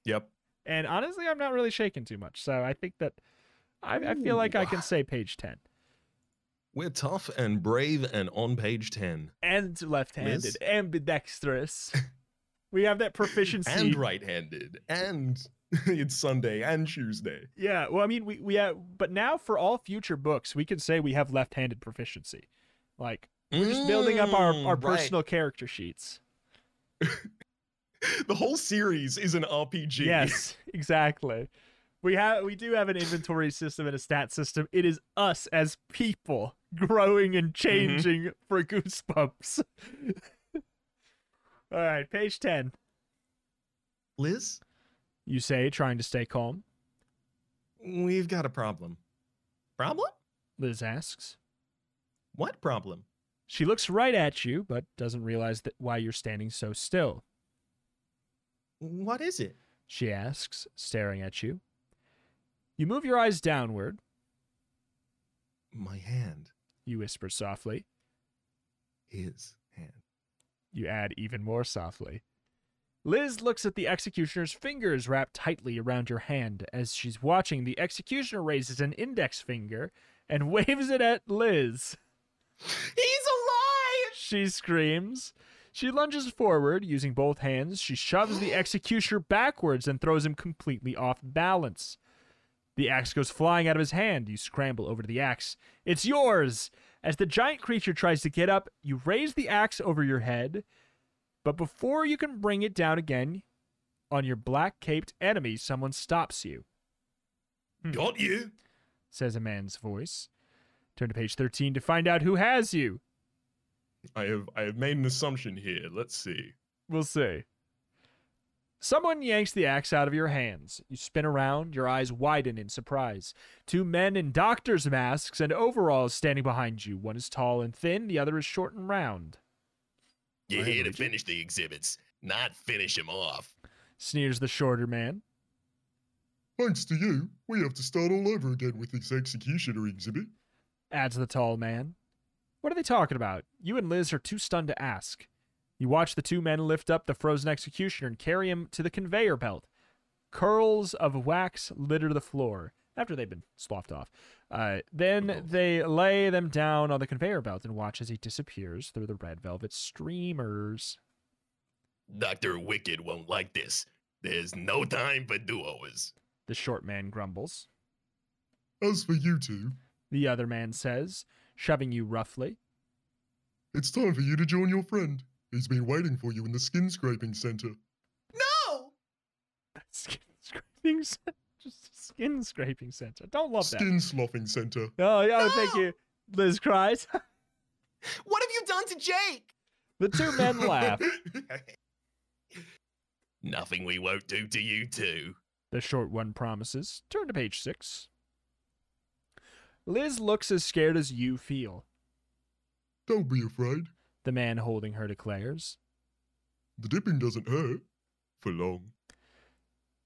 Yep. And honestly, I'm not really shaking too much, so I think that I, I feel like I can say page ten We're tough and brave and on page 10. and left-handed, Liz? ambidextrous. [LAUGHS] we have that proficiency. And right handed. And [LAUGHS] it's Sunday and Tuesday. Yeah, well, I mean, we we have, but now for all future books, we can say we have left-handed proficiency. Like we're just building up our Mm, our right. personal character sheets. [LAUGHS] The whole series is an RPG. Yes, exactly. We have we do have an inventory system and a stat system. It is us as people growing and mm-hmm. changing for goosebumps. [LAUGHS] all right, page ten. Liz, You say, trying to stay calm. we've got a problem. Problem? Liz asks. What problem? She looks right at you, but doesn't realize that why you're standing so still. What is it? She asks, staring at you. You move your eyes downward, My hand. You whisper softly. His hand. You add even more softly. Liz looks at the executioner's fingers wrapped tightly around your hand. As she's watching, the executioner raises an index finger and [LAUGHS] waves it at Liz. He's alive! She screams. She lunges forward, using both hands. She shoves the executioner backwards and throws him completely off balance. The axe goes flying out of his hand. You scramble over to the axe. It's yours! As the giant creature tries to get up, you raise the axe over your head, but before you can bring it down again, on your black caped enemy, someone stops you, hmm. Got you. says a man's voice. Turn to page 13 to find out who has you. I have I have made an assumption here. Let's see. We'll see. Someone yanks the axe out of your hands. You spin around, your eyes widen in surprise. Two men in doctor's masks and overalls standing behind you. One is tall and thin, the other is short and round. You're here to finish the exhibits, not finish them off. Sneers the shorter man. Thanks to you, we have to start all over again with this executioner exhibit. Adds the tall man. What are they talking about? You and Liz are too stunned to ask. You watch the two men lift up the frozen executioner and carry him to the conveyor belt. Curls of wax litter the floor after they've been sloughed off. Uh, then they lay them down on the conveyor belt and watch as he disappears through the red velvet streamers. Dr. Wicked won't like this. There's no time for duos. The short man grumbles. As for you two, the other man says, shoving you roughly. It's time for you to join your friend. He's been waiting for you in the skin scraping center. No! [LAUGHS] Skin scraping center. Just skin scraping center. Don't love that. Skin sloughing center. Oh, oh yeah, thank you. Liz cries. [LAUGHS] What have you done to Jake? the two men laugh. [LAUGHS] Nothing we won't do to you too. The short one promises. Turn to page six. Liz looks as scared as you feel. Don't be afraid. The man holding her declares. The dipping doesn't hurt. For long.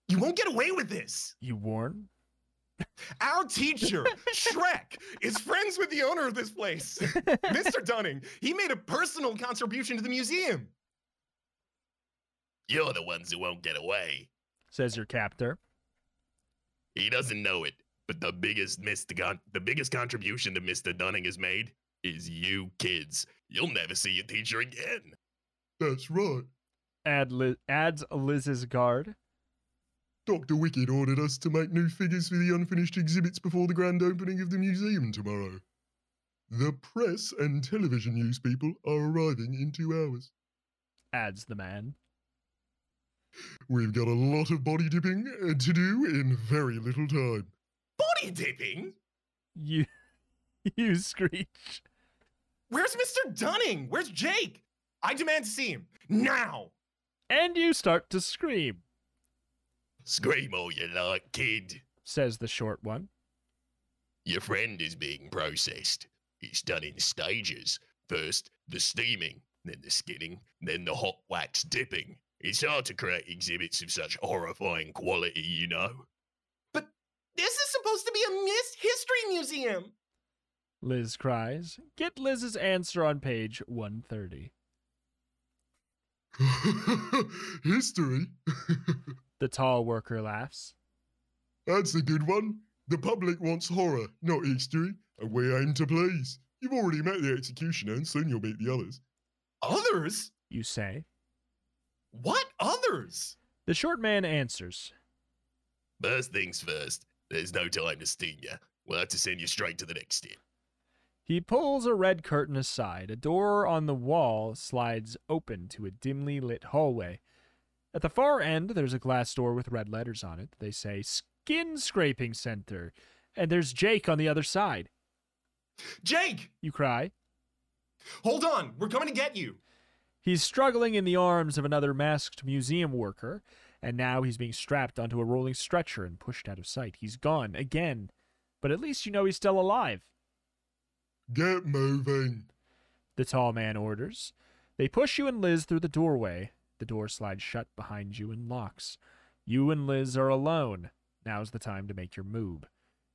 You won't get away with this. You warn? [LAUGHS] Our teacher, Shrek, is friends with the owner of this place, [LAUGHS] Mr. Dunning. He made a personal contribution to the museum. You're the ones who won't get away. says your captor. He doesn't know it, but the biggest Mr. Con- the biggest contribution that Mr. Dunning has made is you kids. You'll never see your teacher again. That's right. Add Liz, adds Liz's guard. Dr. Wicked ordered us to make new figures for the unfinished exhibits before the grand opening of the museum tomorrow. The press and television news people are arriving in two hours. Adds the man. We've got a lot of body dipping uh, to do in very little time. Body dipping? You, [LAUGHS] you screech. Where's Mr. Dunning? Where's Jake? I demand to see him. Now! And you start to scream, Scream all you like, kid. says the short one. Your friend is being processed. It's done in stages. First, the steaming, then the skinning, then the hot wax dipping. It's hard to create exhibits of such horrifying quality, you know. But this is supposed to be a Miss History Museum. Liz cries. Get Liz's answer on page 130. [LAUGHS] History? [LAUGHS] The tall worker laughs. That's a good one. The public wants horror, not history, and we aim to please. You've already met the executioner, and soon you'll meet the others. Others? You say. What others? The short man answers. First things first, there's no time to sting you. We'll have to send you straight to the next step. He pulls a red curtain aside. A door on the wall slides open to a dimly lit hallway. At the far end, there's a glass door with red letters on it. They say Skin Scraping Center. And there's Jake on the other side. Jake! You cry. Hold on, we're coming to get you. He's struggling in the arms of another masked museum worker, and now he's being strapped onto a rolling stretcher and pushed out of sight. He's gone again, but at least you know he's still alive. Get moving. The tall man orders. They push you and Liz through the doorway. The door slides shut behind you and locks. You and Liz are alone. Now's the time to make your move.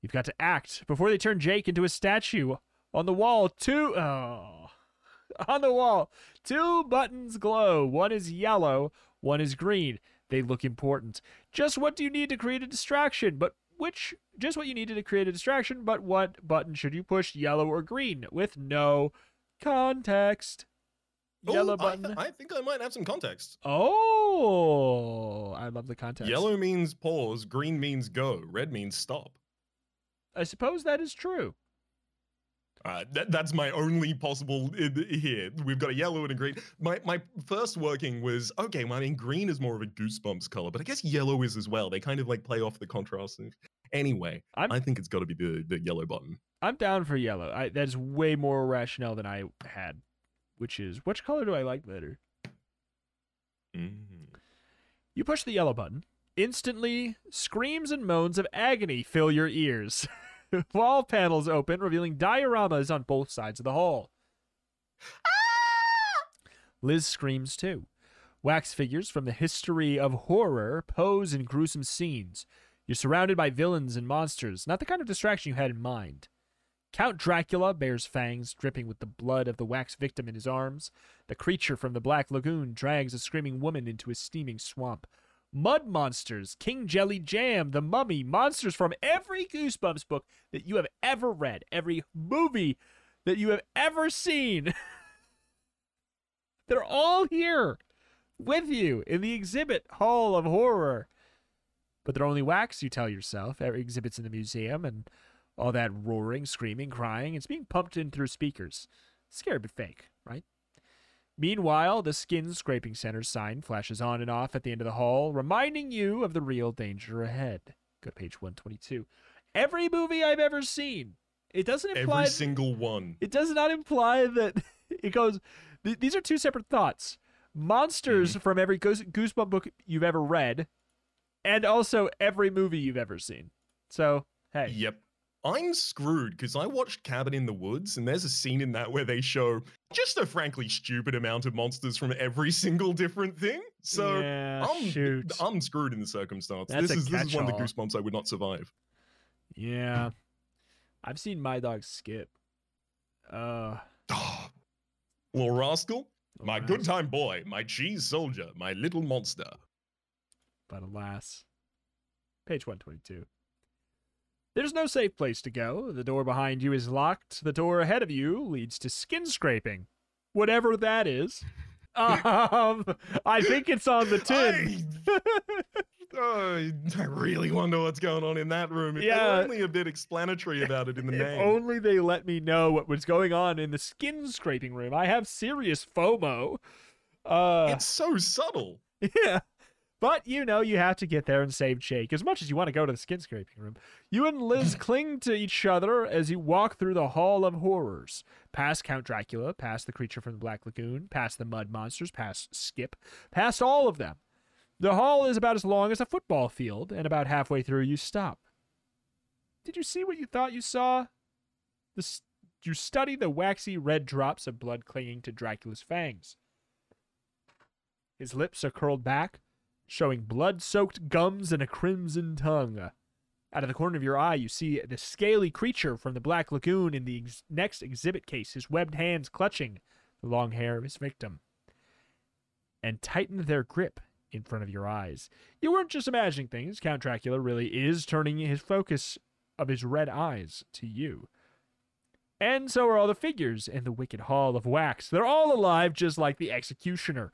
You've got to act before they turn Jake into a statue. On the wall, two. Oh. [LAUGHS] On the wall, two buttons glow. One is yellow, one is green. They look important. Just what do you need to create a distraction? But which, just what you needed to create a distraction, but what button should you push, yellow or green? With no context. Yellow Ooh, button. I, th- I think I might have some context. oh, I love the context. Yellow means pause, green means go, red means stop. I suppose that is true. Uh, that, that's my only possible here. We've got a yellow and a green. My my first working was okay. Well, I mean, green is more of a goosebumps color, but I guess yellow is as well. They kind of like play off the contrast. And- Anyway, I'm- I think it's got to be the the yellow button. I'm down for yellow. I, that is way more rationale than I had, which is which color do I like better? Mm. You push the yellow button. Instantly, screams and moans of agony fill your ears. [LAUGHS] Wall panels open, revealing dioramas on both sides of the hall. Liz screams too. Wax figures from the history of horror pose in gruesome scenes. You're surrounded by villains and monsters, not the kind of distraction you had in mind. Count Dracula bears fangs dripping with the blood of the wax victim in his arms. The creature from the Black Lagoon drags a screaming woman into a steaming swamp. Mud monsters, King Jellyjam, the mummy, monsters from every Goosebumps book that you have ever read, every movie that you have ever seen. [LAUGHS] They're all here with you in the exhibit hall of horror. But they're only wax, you tell yourself. Every exhibit's in the museum, and All that roaring, screaming, crying, it's being pumped in through speakers. Scary but fake, right? Meanwhile, the skin scraping center sign flashes on and off at the end of the hall, reminding you of the real danger ahead. Go to page 122. Every movie I've ever seen, it doesn't imply Every single one. it does not imply that [LAUGHS] it goes th- these are two separate thoughts. Monsters mm-hmm. from every Goose- Goosebump book you've ever read and also every movie you've ever seen. So, hey. Yep. I'm screwed because I watched Cabin in the Woods, and there's a scene in that where they show just a frankly stupid amount of monsters from every [LAUGHS] single different thing. So yeah, I'm shoot. I'm screwed in the circumstance. That's this a is this is one of the goosebumps I would not survive. Yeah. I've seen my dog skip. Uh [GASPS] little rascal, my good time boy, my cheese soldier, my little monster. But alas. Page 122. There's no safe place to go. The door behind you is locked. The door ahead of you leads to skin scraping. Whatever that is. [LAUGHS] Um, I think it's on the tin. Oh, I really wonder what's going on in that room. If Yeah. only a bit explanatory about it in the [LAUGHS] if name. only they let me know what was going on in the skin scraping room. I have serious FOMO. Uh, it's so subtle. [LAUGHS] Yeah. But you know, you have to get there and save Jake as much as you want to go to the skin scraping room. You and Liz [LAUGHS] cling to each other as you walk through the Hall of Horrors. Past Count Dracula, past the creature from the Black Lagoon, past the mud monsters, past Skip, past all of them. The hall is about as long as a football field, and about halfway through, you stop. Did you see what you thought you saw? You study the waxy red drops of blood clinging to Dracula's fangs. His lips are curled back, showing blood soaked gums and a crimson tongue. Out of the corner of your eye, you see the scaly creature from the Black Lagoon in the ex- next exhibit case, his webbed hands clutching the long hair of his victim, and tighten their grip in front of your eyes. You weren't just imagining things. Count Dracula really is turning his focus of his red eyes to you. And so are all the figures in the Wicked Hall of Wax. They're all alive, just like the Executioner.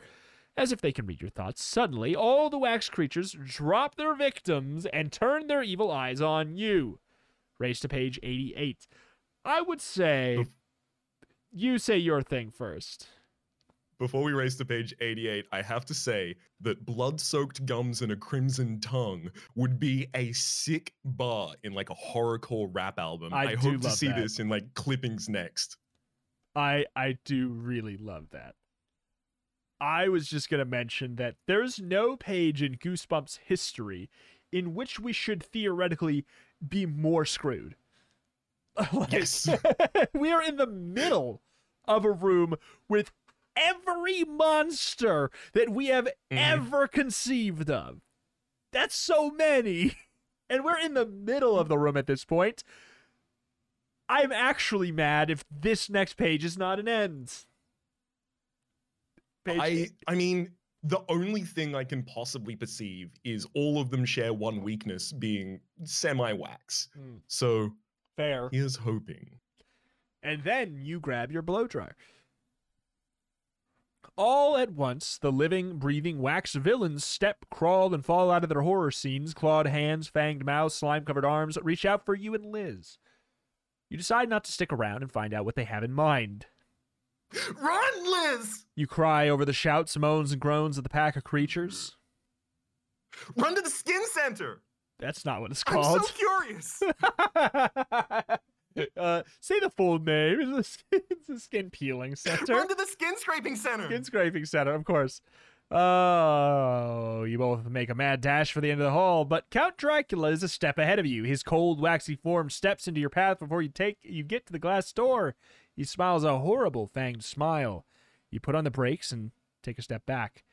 As if they can read your thoughts, suddenly all the wax creatures drop their victims and turn their evil eyes on you. Race to page 88. I would say you say your thing first. Before we race to page 88, I have to say that blood soaked gums and a crimson tongue would be a sick bar in like a horrorcore rap album. I I, hope to see that. this in like clippings next. I I do really love that. I was just going to mention that there's no page in Goosebumps history in which we should theoretically be more screwed. [LAUGHS] Like, Yes. [LAUGHS] we are in the middle of a room with every monster that we have Mhm. ever conceived of. That's so many. [LAUGHS] And we're in the middle of the room at this point. I'm actually mad if this next page is not an end. Page I I mean, the only thing I can possibly perceive is all of them share one weakness being semi-wax. Hmm. So fair. here's hoping. And then you grab your blow dryer. All at once, the living, breathing wax villains step, crawl, and fall out of their horror scenes. Clawed hands, fanged mouths, slime covered arms reach out for you and Liz. You decide not to stick around and find out what they have in mind. Run, Liz! You cry over the shouts, moans, and groans of the pack of creatures. Run to the skin center! That's not what it's called. I'm so curious! [LAUGHS] uh, say the full name. It's the, skin, it's a skin peeling center. Run to the skin scraping center! Skin scraping center, of course. Oh, you both make a mad dash for the end of the hall, but Count Dracula is a step ahead of you. His cold, waxy form steps into your path before you take you get to the glass door. He smiles a horrible fanged smile. You put on the brakes and take a step back.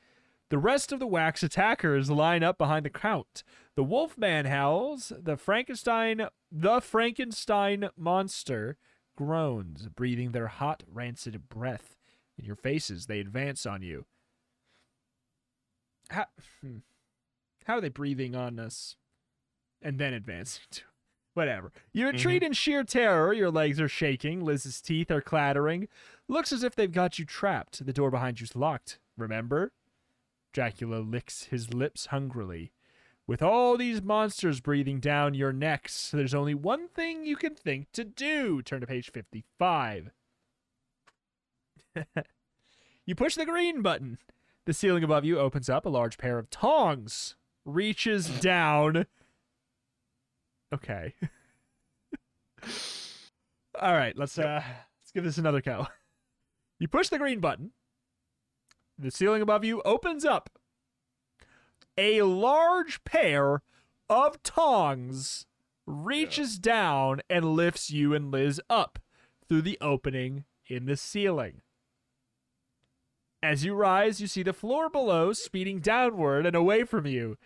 The rest of the wax attackers line up behind the count. The Wolfman howls. The Frankenstein, the Frankenstein monster groans, breathing their hot, rancid breath in your faces. They advance on you. How, hmm. How are they breathing on us and then advancing [LAUGHS] to? Whatever. You retreat mm-hmm. in sheer terror. Your legs are shaking. Liz's teeth are clattering. Looks as if they've got you trapped. The door behind you's locked. Remember? Dracula licks his lips hungrily. With all these monsters breathing down your necks, there's only one thing you can think to do. Turn to page 55. [LAUGHS] you push the green button. The ceiling above you opens up. A large pair of tongs reaches down. Okay. [LAUGHS] All right, let's uh let's give this another go. [LAUGHS] You push the green button. The ceiling above you opens up. A large pair of tongs reaches down and lifts you and Liz up through the opening in the ceiling. As you rise, you see the floor below speeding downward and away from you.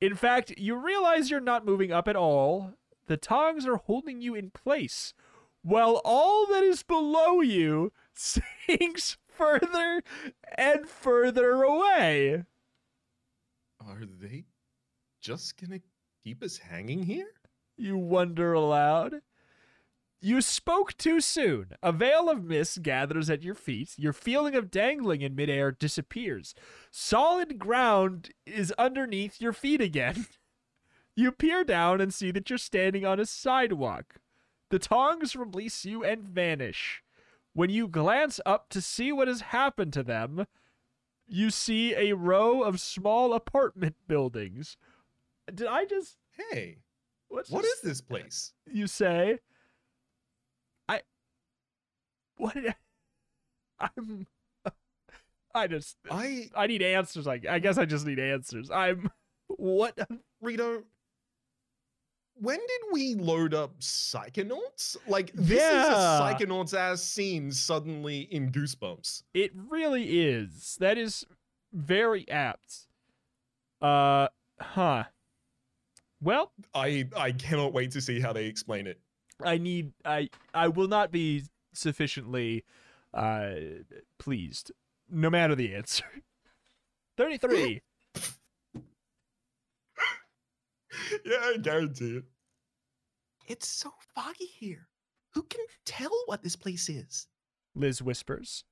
In fact, you realize you're not moving up at all. The tongs are holding you in place, while all that is below you [LAUGHS] sinks further and further away. Are they just gonna keep us hanging here? You wonder aloud. You spoke too soon. A veil of mist gathers at your feet. Your feeling of dangling in midair disappears. Solid ground is underneath your feet again. [LAUGHS] You peer down and see that you're standing on a sidewalk. The tongs release you and vanish. When you glance up to see what has happened to them, you see a row of small apartment buildings. Did I just Hey, what's what just- is this [LAUGHS] place? you say? What did I, I'm I just I I need answers. I I guess I just need answers. I'm what Retro. When did we load up Psychonauts? Like this Yeah. is a Psychonauts ass scene suddenly in Goosebumps. it really is. That is very apt. Uh huh. Well, I I cannot wait to see how they explain it. I need I I will not be sufficiently uh pleased no matter the answer. [LAUGHS] 33. [LAUGHS] yeah, I guarantee it. It's so foggy here. Who can tell what this place is? Liz whispers.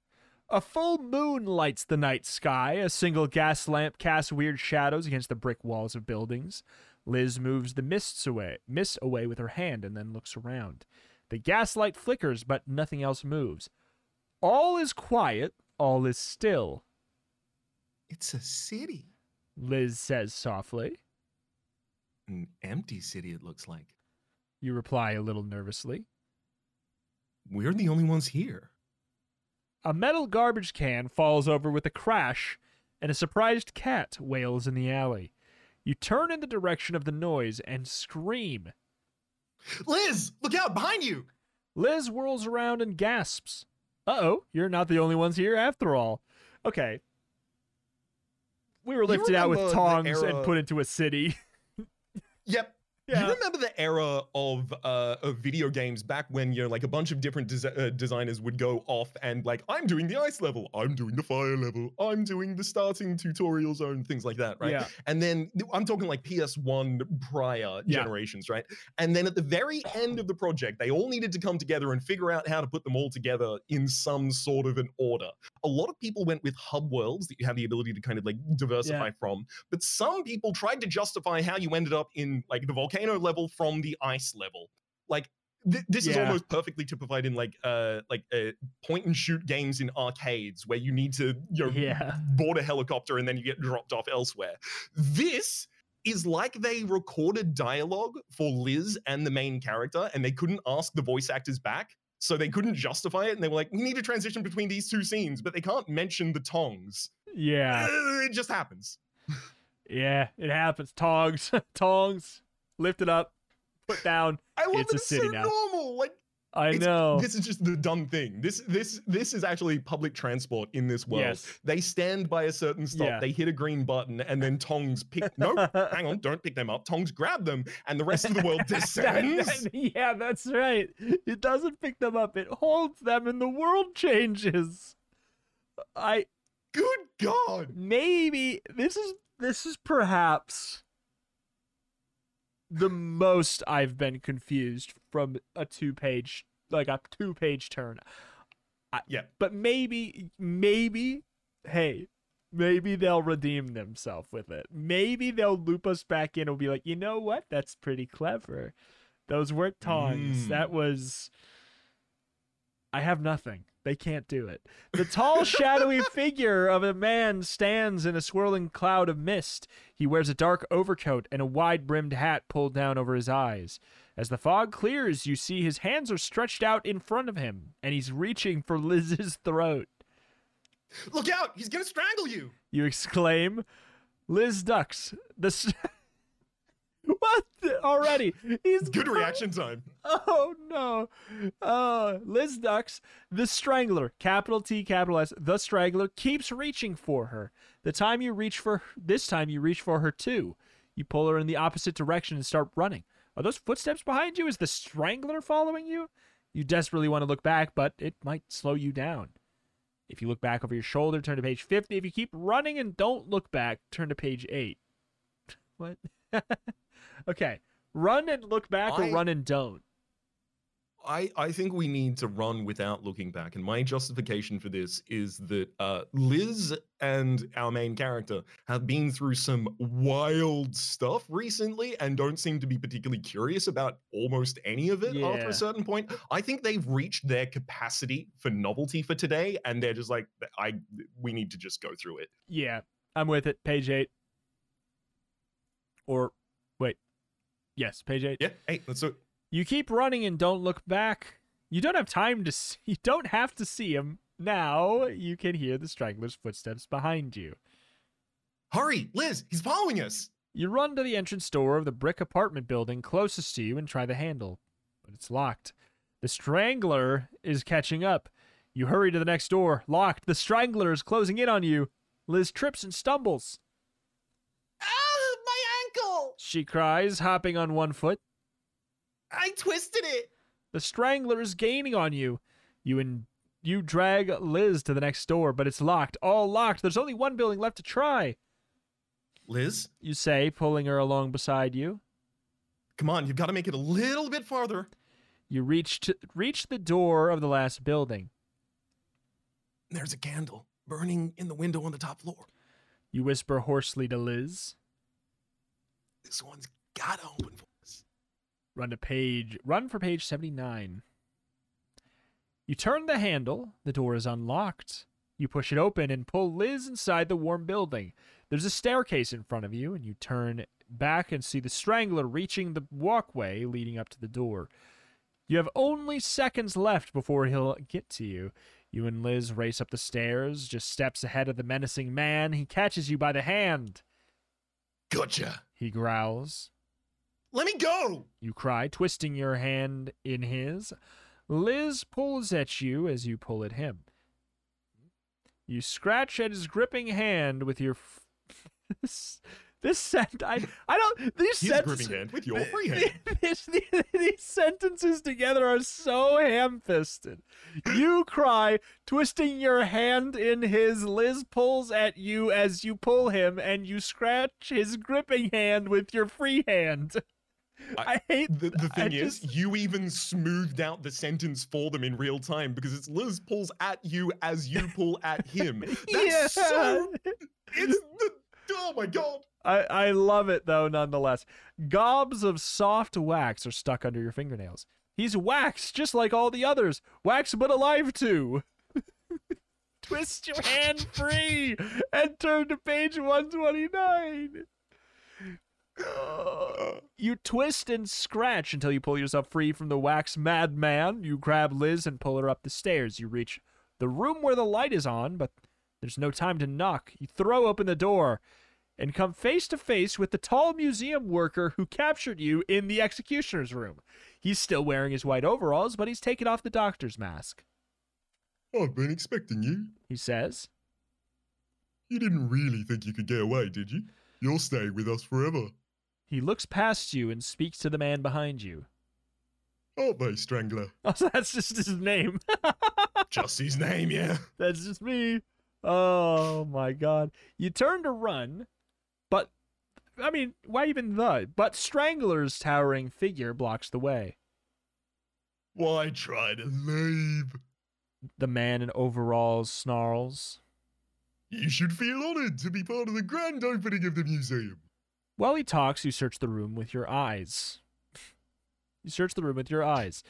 A full moon lights the night sky. A single gas lamp casts weird shadows against the brick walls of buildings. Liz moves the mists away, mist away with her hand and then looks around. The gaslight flickers, but nothing else moves. All is quiet, all is still, It's a city. Liz says softly. An empty city, it looks like. You reply a little nervously. We're the only ones here. A metal garbage can falls over with a crash, and a surprised cat wails in the alley. You turn in the direction of the noise and scream. Liz, look out behind you. Liz whirls around and gasps. Uh oh, you're not the only ones here after all. Okay. We were lifted out with remember the tongs and put into a city. [LAUGHS] Yep. [LAUGHS] Yeah. You remember the era of uh, of video games back when you know, like a bunch of different desi- uh, designers would go off and like, I'm doing the ice level, I'm doing the fire level, I'm doing the starting tutorial zone, things like that, right? Yeah. And then I'm talking like PS1 prior Yeah. generations, right? And then at the very end of the project, they all needed to come together and figure out how to put them all together in some sort of an order. A lot of people went with hub worlds that you have the ability to kind of like diversify from, but some people tried to justify how you ended up in like the volcano level from the ice level. Like th- this is almost perfectly typified in like uh like uh, point and shoot games in arcades where you need to you know Yeah. board a helicopter and then you get dropped off elsewhere. This is like they recorded dialogue for Liz and the main character and they couldn't ask the voice actors back. So they couldn't justify it and they were like, we need to transition between these two scenes, but they can't mention the tongs. Yeah. It just happens. Yeah, it happens. Tongs. [LAUGHS] tongs. Lift it up. Put down. [LAUGHS] I love It's that a it's city so now. normal. Like I It's- know. This is just the dumb thing. This this this is actually public transport in this world. Yes. They stand by a certain stop, Yeah. they hit a green button, and then tongs pick [LAUGHS] no, hang on, don't pick them up. Tongs grab them, and the rest of the world [LAUGHS] That- descends. that- yeah, that's right. It doesn't pick them up. It holds them and the world changes. I Good God. maybe this is this is perhaps the most I've been confused from a two page like a two page turn. I- Yeah. But maybe maybe hey, maybe they'll redeem themselves with it. Maybe they'll loop us back in and be like, you know what? That's pretty clever. Those weren't tongs. Mm. That was. I have nothing. They can't do it. The tall, shadowy [LAUGHS] figure of a man stands in a swirling cloud of mist. He wears a dark overcoat and a wide brimmed hat pulled down over his eyes. As the fog clears, you see his hands are stretched out in front of him, and he's reaching for Liz's throat. Look out! He's gonna strangle you. You exclaim. Liz ducks. The. [LAUGHS] [LAUGHS] what? the- Already? He's [LAUGHS] Good reaction [LAUGHS] time. Oh no. Uh Liz Ducks, the Strangler, capital T, capital S, the Strangler keeps reaching for her. The time you reach for this time you reach for her too. You pull her in the opposite direction and start running. Are those footsteps behind you? Is the Strangler following you? You desperately want to look back, but it might slow you down. If you look back over your shoulder, turn to page 50. If you keep running and don't look back, turn to page 8. What? Okay. Run and look back I- or run and don't. I, I think we need to run without looking back. And my justification for this is that uh, Liz and our main character have been through some wild stuff recently and don't seem to be particularly curious about almost any of it after a certain point. I think they've reached their capacity for novelty for today, and they're just like, I we need to just go through it. Yeah, I'm with it. Page eight. Or, wait. Yes, page eight. Yeah, hey, let's do it. You keep running and don't look back. You don't have time to see. [LAUGHS] You don't have to see him. Now you can hear the strangler's footsteps behind you. Hurry, Liz, he's following us. You run to the entrance door of the brick apartment building closest to you and try the handle, but it's locked. The strangler is catching up. You hurry to the next door, locked. The strangler is closing in on you. Liz trips and stumbles. Ankle! She cries, hopping on one foot. I twisted it. The strangler is gaining on you. You and you drag Liz to the next door, but it's locked. All locked. There's only one building left to try. Liz, You say, pulling her along beside you. come on, you've got to make it a little bit farther. You reach to, reach the door of the last building. There's a candle burning in the window on the top floor. You whisper hoarsely to Liz. This one's gotta open for us. Run to page. Run for page 79. You turn the handle. The door is unlocked. You push it open and pull Liz inside the warm building. There's a staircase in front of you, and you turn back and see the strangler reaching the walkway leading up to the door. You have only seconds left before he'll get to you. You and Liz race up the stairs, just steps ahead of the menacing man. He catches you by the hand. Gotcha. He growls. Let me go. You cry, twisting your hand in his. Liz pulls at you as you pull at him. You scratch at his gripping hand with your. [LAUGHS] This, sent I I don't these His sentences with your free hand. this- [LAUGHS] these sentences together are so ham-fisted. You cry, twisting your hand in his. Liz pulls at you as you pull him, and you scratch his gripping hand with your free hand. I, I- hate The, the I thing is, just- you even smoothed out the sentence for them in real time because it's Liz pulls at you as you pull at him. [LAUGHS] That's so. It's the. Oh my god. I, I love it though, nonetheless. Gobs of soft wax are stuck under your fingernails. He's wax just like all the others. Wax but alive too. [LAUGHS] Twist your hand free and turn to page 129. [GASPS] You twist and scratch until you pull yourself free from the wax madman. You grab Liz and pull her up the stairs. You reach the room where the light is on, but there's no time to knock. You throw open the door and come face to face with the tall museum worker who captured you in the executioner's room. He's still wearing his white overalls, but he's taken off the doctor's mask. I've been expecting you. He says, You didn't really think you could get away, did you? You're staying with us forever. He looks past you and speaks to the man behind you. Aren't they, Strangler? [LAUGHS] Oh, so that's just his name. [LAUGHS] Just his name, yeah. That's just me. Oh my god. You turn to run, but I mean, why even the? But Strangler's towering figure blocks the way. Why try to. Leave. The man in overalls snarls. You should feel honored to be part of the grand opening of the museum. While he talks, you search the room with your eyes. [LAUGHS] You search the room with your eyes.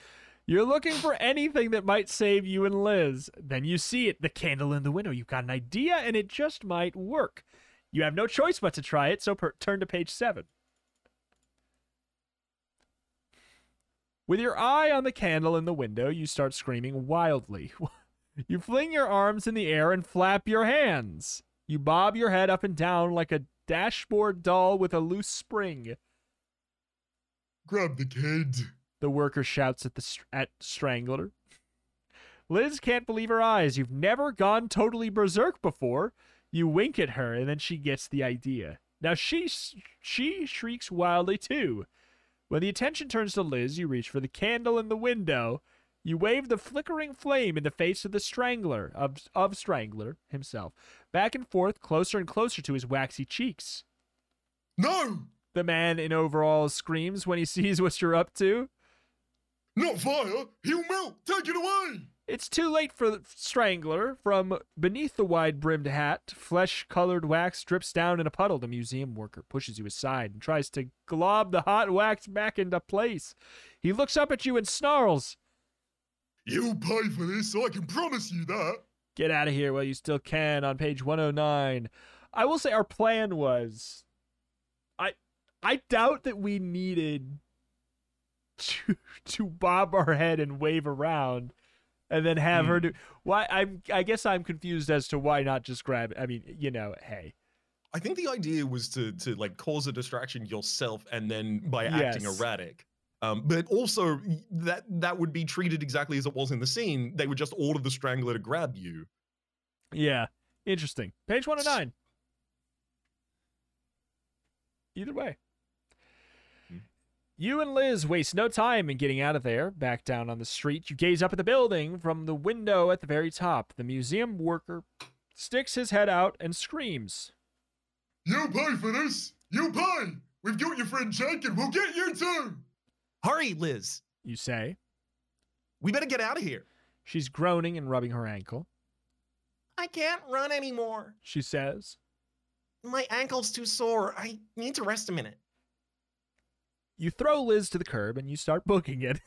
You're looking for anything that might save you and Liz. Then you see it the candle in the window. You've got an idea, and it just might work. You have no choice but to try it, so per- turn to page seven. With your eye on the candle in the window, you start screaming wildly. [LAUGHS] you fling your arms in the air and flap your hands. You bob your head up and down like a dashboard doll with a loose spring. Grab the kid. The worker shouts at the str- at Strangler. Liz can't believe her eyes. You've never gone totally berserk before. You wink at her, and then she gets the idea. Now she she shrieks wildly too. When the attention turns to Liz, you reach for the candle in the window. You wave the flickering flame in the face of the strangler of of Strangler himself, back and forth, closer and closer to his waxy cheeks. No! The man in overalls screams when he [LAUGHS] sees what you're up to. Not fire! He'll melt! Take it away! It's too late for the Strangler. From beneath the wide brimmed hat, flesh colored wax drips down in a puddle. The museum worker pushes you aside and tries to glob the hot wax back into place. He looks up at you and snarls. You'll pay for this, I can promise you that. Get out of here while you still can on page 109. I will say our plan was I I doubt that we needed to to bob our head and wave around and then have her do why I'm I guess I'm confused as to why not just grab I mean, you know, hey. I think the idea was to to like cause a distraction yourself and then by acting Yes. erratic. Um, but also that that would be treated exactly as it was in the scene. They would just order the strangler to grab you. Yeah. Interesting. Page 109. Either way. You and Liz waste no time in getting out of there. Back down on the street, you gaze up at the building from the window at the very top. The museum worker sticks his head out and screams. You'll pay for this! You'll pay! We've got your friend Jake and we'll get you too! Hurry, Liz. You say. We better get out of here. She's groaning and rubbing her ankle. I can't run anymore. She says. My ankle's too sore. I need to rest a minute. You throw Liz to the curb and you start booking it.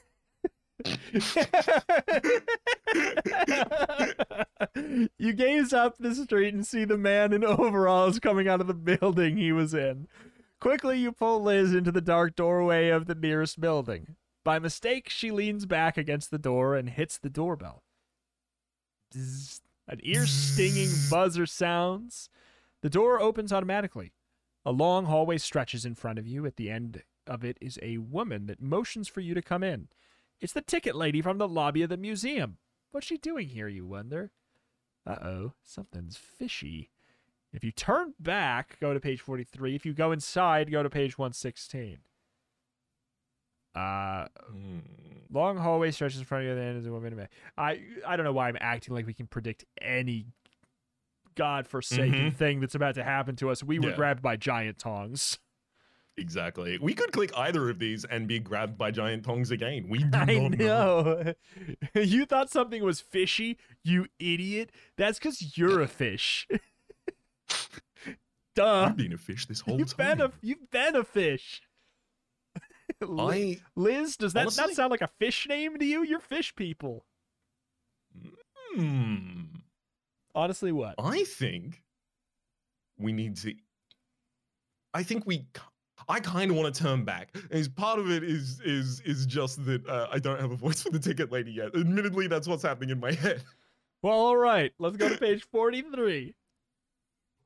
[LAUGHS] you gaze up the street and see the man in overalls coming out of the building he was in. Quickly, you pull Liz into the dark doorway of the nearest building. By mistake, she leans back against the door and hits the doorbell. Bzzz. An ear stinging buzzer sounds. The door opens automatically. A long hallway stretches in front of you. At the end of it is a woman that motions for you to come in. It's the ticket lady from the lobby of the museum. What's she doing here, you wonder? Uh oh, something's fishy. If you turn back, go to page 43. If you go inside, go to page 116. Uh, Hmm. long hallway stretches in front of you. At the end is a woman. in I don't know why I'm acting like we can predict any godforsaken Mhm. thing that's about to happen to us. We were Yeah. grabbed by giant tongs. Exactly. We could click either of these and be grabbed by giant tongs again. We do [LAUGHS] I not know. know. [LAUGHS] you thought something was fishy, you idiot. That's because you're a fish. [LAUGHS] Duh. I've been a fish this whole You've time. been a you've been a fish. I Liz, does that honestly- not sound like a fish name to you? You're fish people. hmm. Honestly, what? I think we need to. I think we. I kind of want to turn back. As part of it is is is just that uh, I don't have a voice for the ticket lady yet. Admittedly, that's what's happening in my head. Well, all right. Let's go to page 43.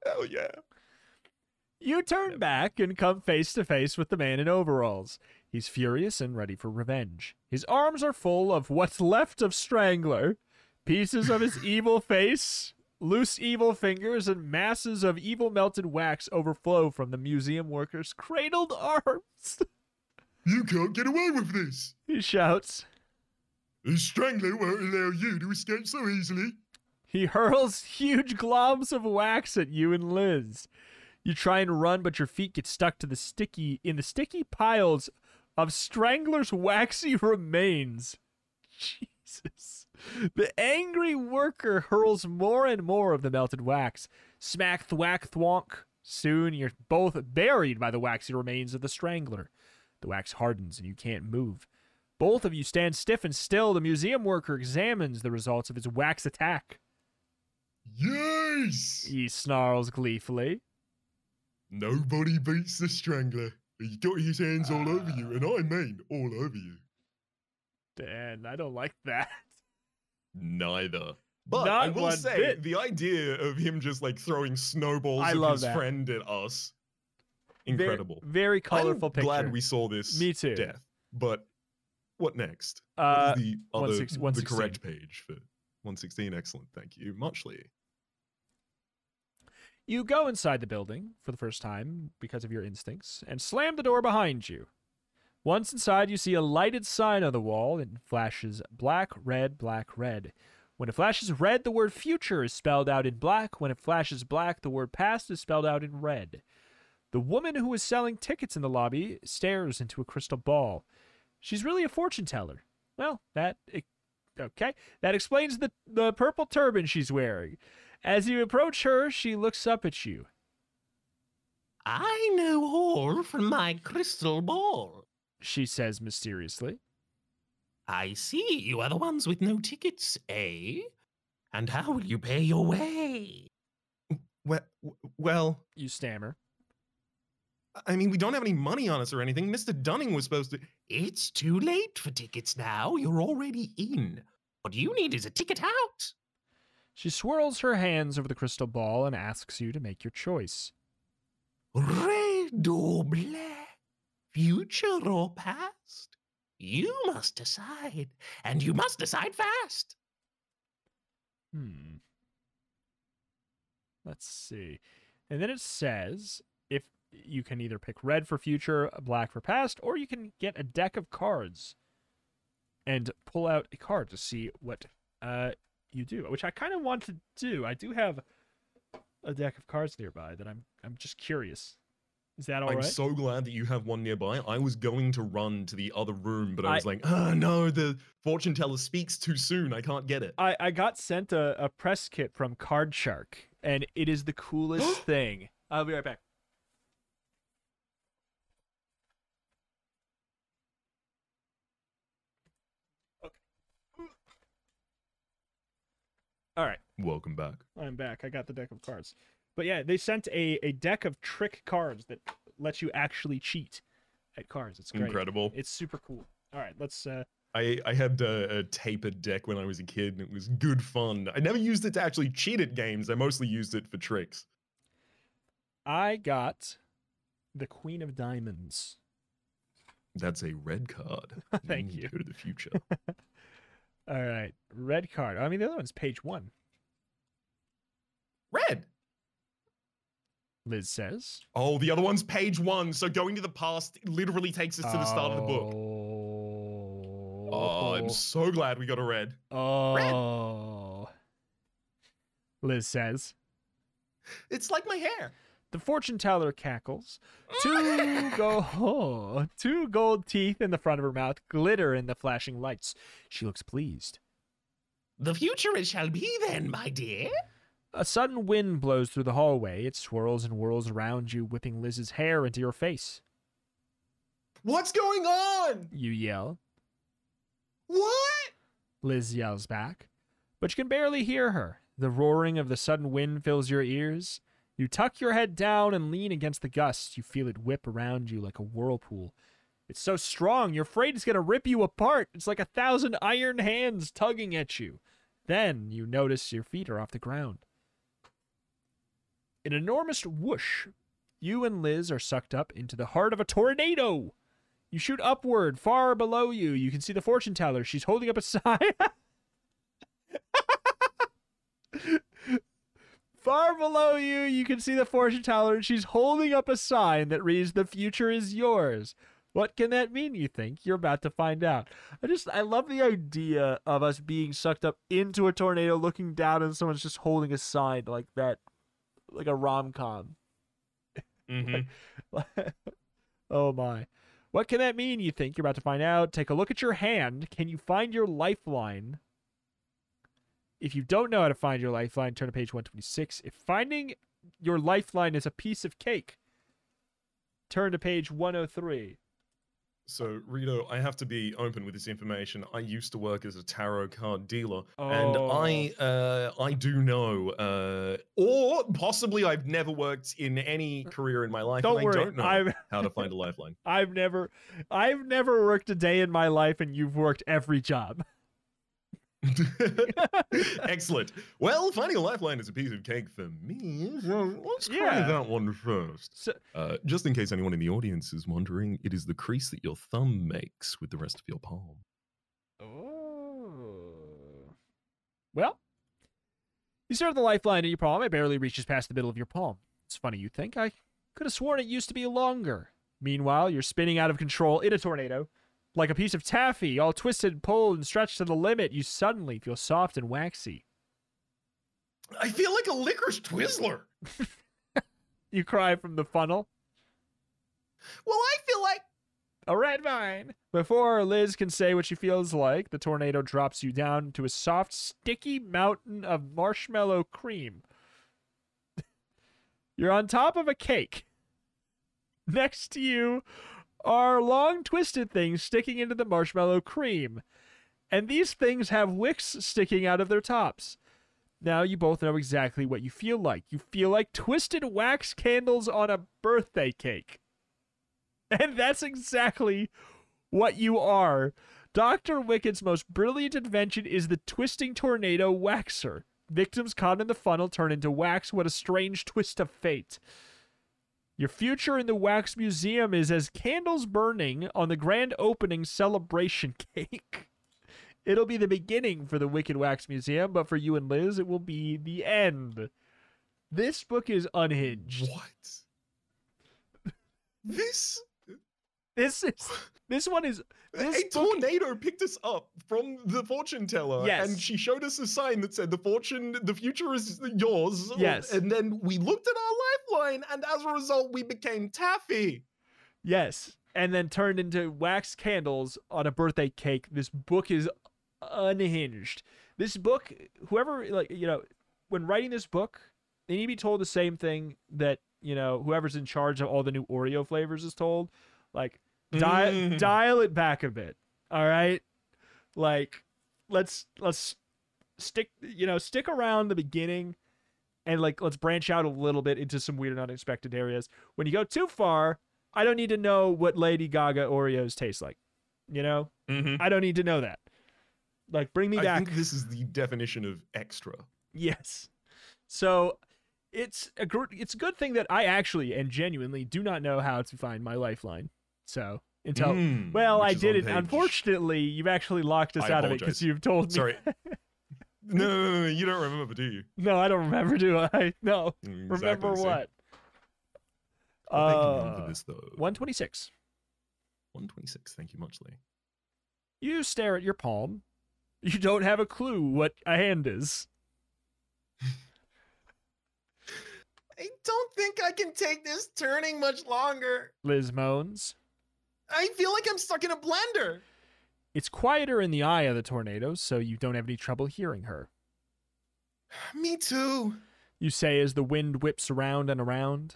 Hell yeah! You turn back and come face to face with the man in overalls. He's furious and ready for revenge. His arms are full of what's left of Strangler, pieces of his [LAUGHS] evil face, loose evil fingers, and masses of evil melted wax overflow from the museum worker's cradled arms. [LAUGHS] You can't get away with this! he shouts. The strangler won't allow you to escape so easily. He hurls huge globs of wax at you and Liz. You try and run, but your feet get stuck to the sticky in the sticky piles of Strangler's waxy remains. [LAUGHS] Jesus. The angry worker hurls more and more of the melted wax. Smack thwack thwonk. Soon you're both buried by the waxy remains of the strangler. The wax hardens and you can't move. Both of you stand stiff and still. The museum worker examines the results of his wax attack. Yes! He snarls gleefully. Nobody beats the Strangler. He's got his hands all over you, and I mean all over you. Dan, I don't like that. Neither. But Not I will say bit. the idea of him just like throwing snowballs I love his that. friend at us, incredible. Very, colorful. I'm picture. glad we saw this Me too. death. But what next? Uh, what the other 116 the correct page for 116? Excellent. Thank you. Muchly. You go inside the building for the first time because of your instincts and slam the door behind you. Once inside, you see a lighted sign on the wall and flashes black, red, black, red. When it flashes red, the word future is spelled out in black. When it flashes black, the word past is spelled out in red. The woman who is selling tickets in the lobby stares into a crystal ball. She's really a fortune teller. Well, that okay. That explains the the purple turban she's wearing. As you approach her, she looks up at you. I know all from my crystal ball. She says mysteriously. I see you are the ones with no tickets, eh? And how will you pay your way? Well, well, You stammer. I mean, we don't have any money on us or anything. Mr. Dunning was supposed to. It's too late for tickets now. You're already in. What you need is a ticket out. She swirls her hands over the crystal ball and asks you to make your choice. Red or black? Future or past? You must decide. And you must decide fast. Hmm. Let's see. And then it says if you can either pick red for future, black for past, or you can get a deck of cards and pull out a card to see what uh you do, which I kind of want to do. I do have a deck of cards nearby that I'm I'm just curious. Is that all I'm right? so glad that you have one nearby. I was going to run to the other room, but I I- was like, oh no, the fortune teller speaks too soon. I can't get it. I, I got sent a, a press kit from Card Shark, and it is the coolest [GASPS] thing. I'll be right back. Okay. All right, Welcome back. I'm back. I got the deck of cards. But yeah, they sent a, a deck of trick cards that lets you actually cheat at cards. It's great. Incredible. It's super cool. All right, let's uh I, I had a, a tapered deck when I was a kid, and it was good fun. I never used it to actually cheat at games. I mostly used it for tricks. I got the Queen of Diamonds. That's a red card. [LAUGHS] Thank Mm, you. Go to the future. [LAUGHS] All right, red card. I mean, the other one's page one. red. Liz says. Oh, the other one's page one. So going to the past literally takes us to the start of the book. Oh. Oh, I'm so glad we got a red. Oh. Liz says. It's like my hair. The fortune teller cackles. [LAUGHS] Two go oh, two gold teeth in the front of her mouth glitter in the flashing lights. She looks pleased. The future it shall be then, my dear. A sudden wind blows through the hallway. It swirls and whirls around you, whipping Liz's hair into your face. What's going on? You yell. What? Liz yells back, but you can barely hear her. The roaring of the sudden wind fills your ears. You tuck your head down and lean against the gust. You feel it whip around you like a whirlpool. It's so strong, you're afraid it's going to rip you apart. It's like a thousand iron hands tugging at you. Then you notice your feet are off the ground. An enormous whoosh. You and Liz are sucked up into the heart of a tornado. You shoot upward, far below you. You can see the fortune teller. She's holding up a sign. [LAUGHS] far below you, you can see the fortune teller, and she's holding up a sign that reads, The future is yours. What can that mean, you think? You're about to find out. I just, I love the idea of us being sucked up into a tornado, looking down, and someone's just holding a sign like that, like a rom com. [LAUGHS] Mm-hmm. [LAUGHS] oh my. What can that mean, you think? You're about to find out. Take a look at your hand. Can you find your lifeline? If you don't know how to find your lifeline, turn to page 126. If finding your lifeline is a piece of cake, turn to page 103. So, Retro, I have to be open with this information. I used to work as a tarot card dealer, and I uh, I do know, uh, or possibly I've never worked in any career in my life. Don't and worry. I don't know I've, [LAUGHS] how to find a lifeline. I've never I've never worked a day in my life and you've worked every job. [LAUGHS] Excellent. Well, finding a lifeline is a piece of cake for me. So let's try Yeah. that one first. So, Uh, just in case anyone in the audience is wondering, it is the crease that your thumb makes with the rest of your palm. oh. Well, you start the lifeline in your palm. It barely reaches past the middle of your palm. It's funny you think. I could have sworn it used to be longer. Meanwhile, you're spinning out of control in a tornado. Like a piece of taffy, all twisted, pulled, and stretched to the limit, you suddenly feel soft and waxy. I feel like a licorice Twizzler. [LAUGHS] You cry from the funnel. Well, I feel like A red vine. Before Liz can say what she feels like, the tornado drops you down to a soft, sticky mountain of marshmallow cream. [LAUGHS] You're on top of a cake. Next to you are long, twisted things sticking into the marshmallow cream. And these things have wicks sticking out of their tops. Now you both know exactly what you feel like. You feel like twisted wax candles on a birthday cake. [LAUGHS] And that's exactly what you are. Dr. Wicked's most brilliant invention is the twisting tornado waxer. Victims caught in the funnel turn into wax. What a strange twist of fate. Your future in the Wax Museum is as candles burning on the grand opening celebration [LAUGHS] cake. It'll be the beginning for the Wicked Wax Museum, but for you and Liz, it will be the end. This book is unhinged. what? This This is [LAUGHS] this one is this a tornado picked us up from the fortune teller, Yes. and she showed us a sign that said the fortune, the future is yours. Yes. and then we looked at our lifeline, and as a result, we became taffy. Yes. And then turned into wax candles on a birthday cake. This book is unhinged. This book, whoever, like, you know, when writing this book, they need to be told the same thing that, you know, whoever's in charge of all the new Oreo flavors is told. Like, dial, Mm. dial it back a bit. All right. Like, let's, let's stick, you know, stick around the beginning and, like, let's branch out a little bit into some weird and unexpected areas. When you go too far, I don't need to know what Lady Gaga Oreos taste like. You know, Mm-hmm. I don't need to know that. Like, bring me back. I think this is the definition of extra. Yes. So it's a gr- it's a good thing that I actually and genuinely do not know how to find my lifeline. So until Mm, well, I did on it. page- Unfortunately, you've actually locked us I out of it because you've told me. Sorry. [LAUGHS] No, no, no, no, you don't remember, do you? No, I don't remember. Do I? [LAUGHS] No. Mm, remember exactly, what? Well, thank you, Uh, Mom, for this though. One twenty six. 126. Thank you much, Lee. You stare at your palm. You don't have a clue what a hand is. [LAUGHS] I don't think I can take this turning much longer. Liz moans. I feel like I'm stuck in a blender. It's quieter in the eye of the tornado, so you don't have any trouble hearing her. [SIGHS] Me too. You say as the wind whips around and around.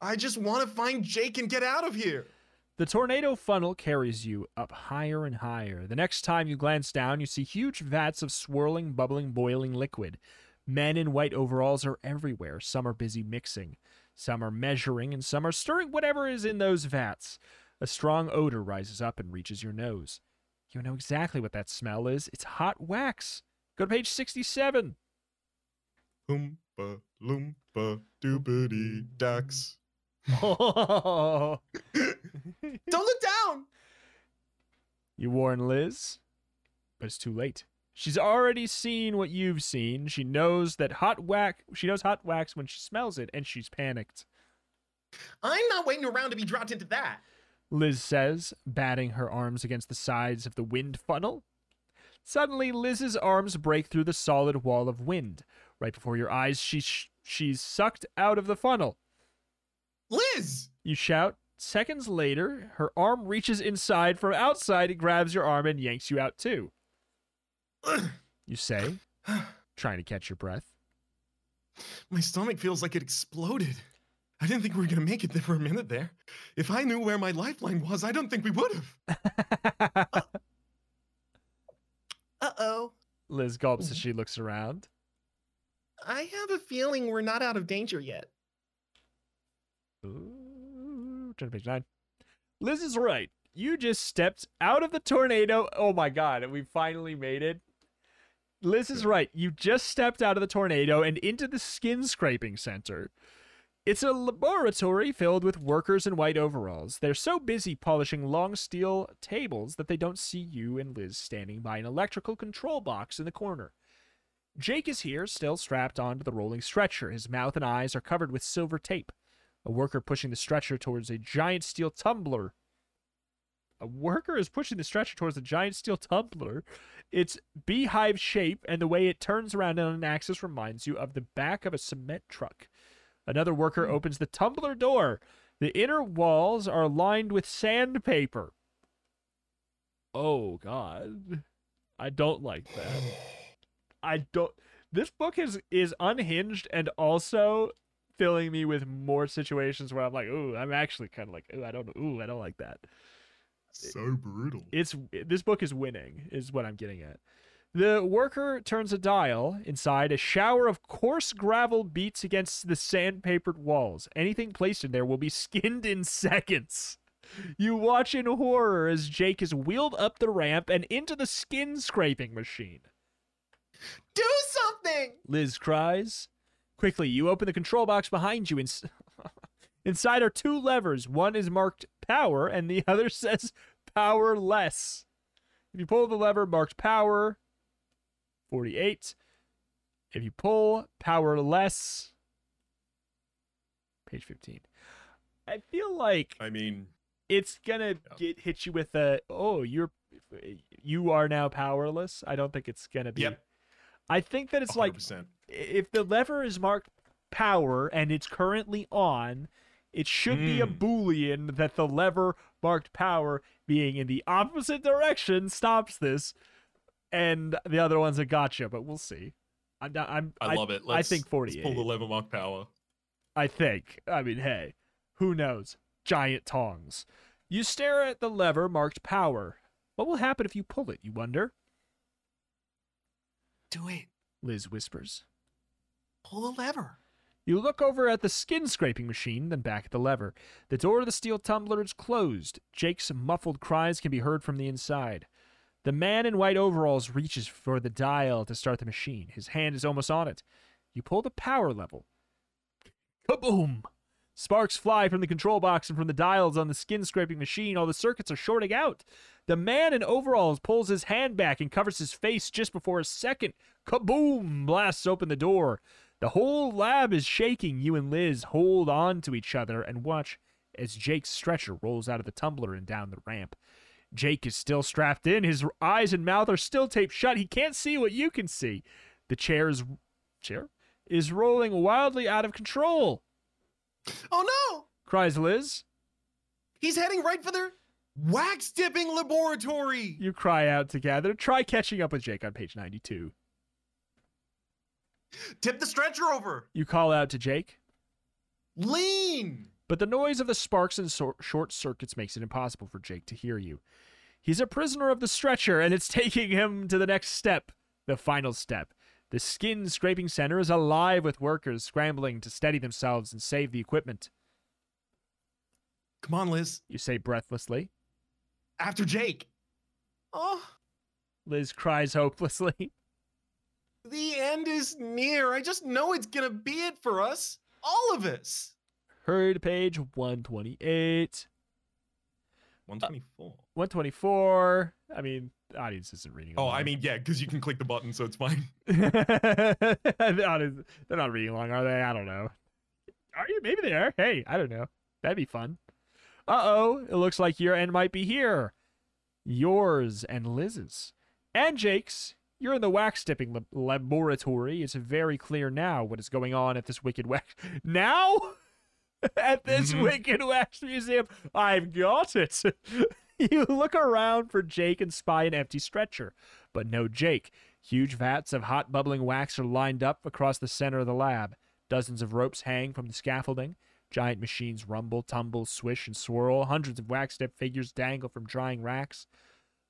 I just want to find Jake and get out of here. The tornado funnel carries you up higher and higher. The next time you glance down, you see huge vats of swirling, bubbling, boiling liquid. Men in white overalls are everywhere. Some are busy mixing, some are measuring, and some are stirring whatever is in those vats. A strong odor rises up and reaches your nose. You know exactly what that smell is. It's hot wax. Go to page 67. Oompa loompa doobity ducks. Oh. [LAUGHS] Don't look down. You warn Liz, but it's too late. She's already seen what you've seen. She knows that hot wax. She knows hot wax when she smells it, and she's panicked. I'm not waiting around to be dropped into that. Liz says, batting her arms against the sides of the wind funnel. Suddenly, Liz's arms break through the solid wall of wind. Right before your eyes, she sh- she's sucked out of the funnel. Liz! You shout, seconds later, her arm reaches inside from outside and grabs your arm and yanks you out too. You say, trying to catch your breath. My stomach feels like it exploded. I didn't think we were gonna make it there for a minute there. If I knew where my lifeline was, I don't think we would have. [LAUGHS] Uh oh. Liz gulps as she looks around. I have a feeling we're not out of danger yet. Ooh, turn to page nine. Liz is right. You just stepped out of the tornado. Oh my god, we finally made it. Liz is right. You just stepped out of the tornado and into the skin scraping center. It's a laboratory filled with workers in white overalls. They're so busy polishing long steel tables that they don't see you and Liz standing by an electrical control box in the corner. Jake is here, still strapped onto the rolling stretcher. His mouth and eyes are covered with silver tape. A worker pushing the stretcher towards a giant steel tumbler. A worker is pushing the stretcher towards a giant steel tumbler. Its beehive shape and the way it turns around on an axis reminds you of the back of a cement truck. Another worker hmm. opens the tumbler door. The inner walls are lined with sandpaper. Oh, God. I don't like that. I don't. This book is is unhinged and also filling me with more situations where I'm like, ooh, I'm actually kind of like, ooh, I don't, ooh, I don't like that. So brutal. It's this book is winning, is what I'm getting at. The worker turns a dial. Inside, a shower of coarse gravel beats against the sandpapered walls. Anything placed in there will be skinned in seconds. You watch in horror as Jake is wheeled up the ramp and into the skin scraping machine. Do something! Liz cries. Quickly, you open the control box behind you. Ins- [LAUGHS] Inside are two levers. One is marked power, and the [LAUGHS] other says power less. If you pull the lever marked power, 48. If you pull power less, page 15. I feel like I mean, it's gonna get hit you with a oh you're you are now powerless. I don't think it's gonna be. Yep. I think that it's like 100%. if the lever is marked power and it's currently on, it should be a Mm. boolean that the lever marked power being in the opposite direction stops this, and the other one's a gotcha. But we'll see. I'm not, I'm I, love it. Let's, I think let's pull 48. the lever mark power. I think. I mean, hey, who knows? Giant tongs. You stare at the lever marked power. What will happen if you pull it, you wonder? Do it. Liz whispers. Pull the lever. You look over at the skin scraping machine, then back at the lever. The door of the steel tumbler is closed. Jake's muffled cries can be heard from the inside. The man in white overalls reaches for the dial to start the machine. His hand is almost on it. You pull the power level. Kaboom! Sparks fly from the control box and from the dials on the skin scraping machine. All the circuits are shorting out. The man in overalls pulls his hand back and covers his face just before a second kaboom blasts open the door. The whole lab is shaking. You and Liz hold on to each other and watch as Jake's stretcher rolls out of the tumbler and down the ramp. Jake is still strapped in. His eyes and mouth are still taped shut. He can't see what you can see. The chair's chair is rolling wildly out of control. Oh no! Cries Liz. He's heading right for their wax dipping laboratory. You cry out together. Try catching up with Jake on page 92. Tip the stretcher over. You call out to Jake, Lean. but the noise of the sparks and sor- short circuits makes it impossible for Jake to hear you. He's a prisoner of the stretcher, and it's [LAUGHS] taking him to the next step, the final step. The skin scraping center is alive with workers scrambling to steady themselves and save the equipment. Come on, Liz. You say breathlessly. After Jake. Oh, Liz cries hopelessly. [LAUGHS] the end is near. I just know it's gonna be it for us. All of us. Hurry to page 128. 124. 124. I mean, the audience isn't reading. oh. I mean, yeah, because you can click the button, so it's fine. [LAUGHS] the audience, they're not reading along, are they? I don't know. Are you? Maybe they are. Hey, I don't know. That'd be fun. Uh oh, it looks like your end might be here. Yours and Liz's. And Jake's. You're in the wax dipping lab- laboratory. It's very clear now what is going on at this wicked wax. [LAUGHS] Now? [LAUGHS] at this Mhm. wicked wax museum. I've got it. [LAUGHS] you look around for Jake and spy an empty stretcher, but no Jake. Huge vats of hot bubbling wax are lined up across the center of the lab. Dozens of ropes hang from the scaffolding. Giant machines rumble, tumble, swish, and swirl. Hundreds of wax step figures dangle from drying racks.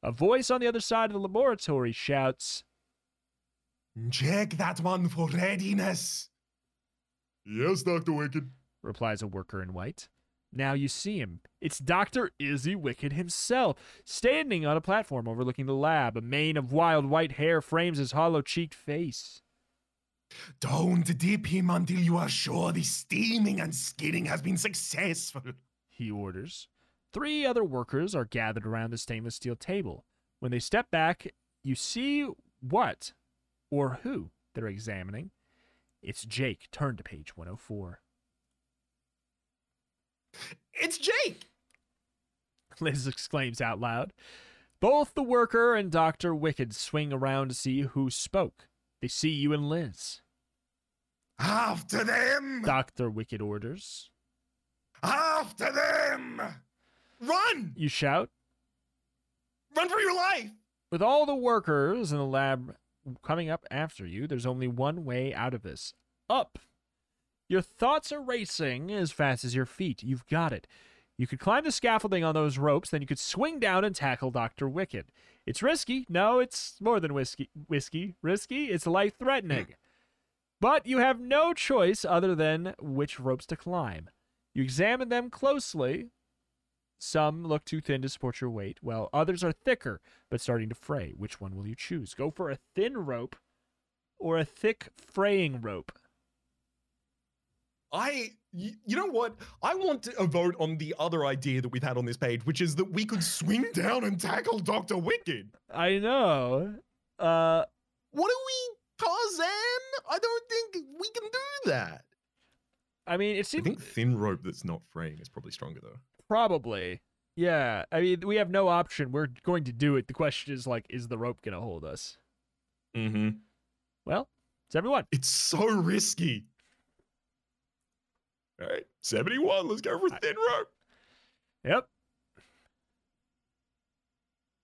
A voice on the other side of the laboratory shouts, Check that one for readiness. Yes, Dr. Wicked. replies a worker in white. Now you see him. It's Dr. Izzy Wicked himself, standing on a platform overlooking the lab. A mane of wild white hair frames his hollow cheeked face. Don't dip him until you are sure the steaming and skinning has been successful. He orders. Three other workers are gathered around the stainless steel table. When they step back, you see what or who they're examining. It's Jake. Turn to page 104. It's Jake. Liz exclaims out loud. Both the worker and Dr. Wicked swing around to see who spoke. They see you and Liz. After them. Dr. Wicked orders. After them. Run! You shout. Run for your life! With all the workers in the lab coming up after you, there's only one way out of this up. Your thoughts are racing as fast as your feet. You've got it. You could climb the scaffolding on those ropes, then you could swing down and tackle Dr. Wicked. It's risky. No, it's more than whiskey. Whiskey. Risky. It's life threatening. But you have no choice other than which ropes to climb. You examine them closely. Some look too thin to support your weight, while others are thicker but starting to fray. Which one will you choose? Go for a thin rope or a thick fraying rope? I, you know what? I want to a vote on the other idea that we've had on this page, which is that we could swing [LAUGHS] down and tackle Doctor Wicked. I know. Uh, What do we, Tarzan? I don't think we can do that. I mean, it seems. I think thin rope that's not fraying is probably stronger though. Probably. Yeah, I mean, we have no option. We're going to do it. The question is like, is the rope gonna hold us? Mm-hmm. Well, it's everyone. It's so risky. All right, 71. Let's go for a thin rope. Yep.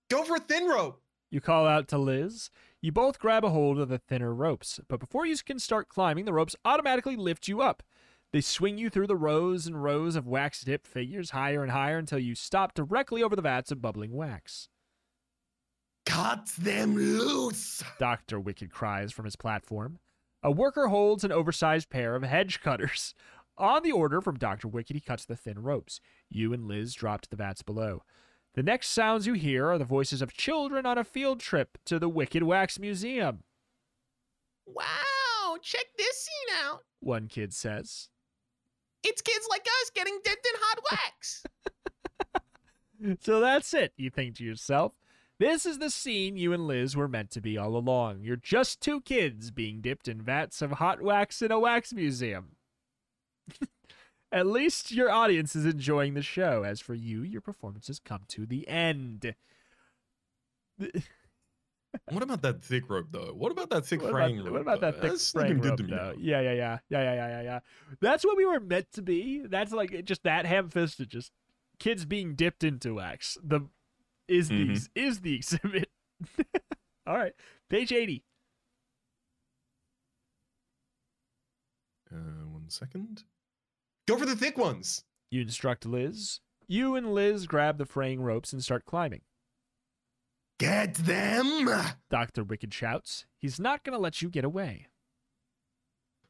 Go for a thin rope. You call out to Liz. You both grab a hold of the thinner ropes, but before you can start climbing, the ropes automatically lift you up. They swing you through the rows and rows of wax dipped figures higher and higher until you stop directly over the vats of bubbling wax. Cut them loose. Dr. Wicked cries from his platform. A worker holds an oversized pair of hedge cutters. On the order from Dr. Wicked, he cuts the thin ropes. You and Liz drop to the vats below. The next sounds you hear are the voices of children on a field trip to the Wicked Wax Museum. Wow, check this scene out. One kid says. It's kids like us getting dipped in hot wax. [LAUGHS] So that's it, you think to yourself. This is the scene you and Liz were meant to be all along. You're just two kids being dipped in vats of hot wax in a wax museum. [LAUGHS] At least your audience is enjoying the show. As for you, your performance has come to the end. [LAUGHS] What about that thick rope though? What about that thick What fraying about, rope? what about though? that thick That's fraying rope, good to me though? now. Yeah, yeah, yeah, yeah, yeah, yeah, yeah, yeah. That's what we were meant to be. That's like just that ham-fisted, just kids being dipped into wax. The is the Mhm. ex- is the [LAUGHS] exhibit. All right, page eighty. Uh, one second. Go for the thick ones. You instruct Liz. You and Liz grab the fraying ropes and start climbing. Get them. Dr. Wicked shouts. He's not going to let you get away.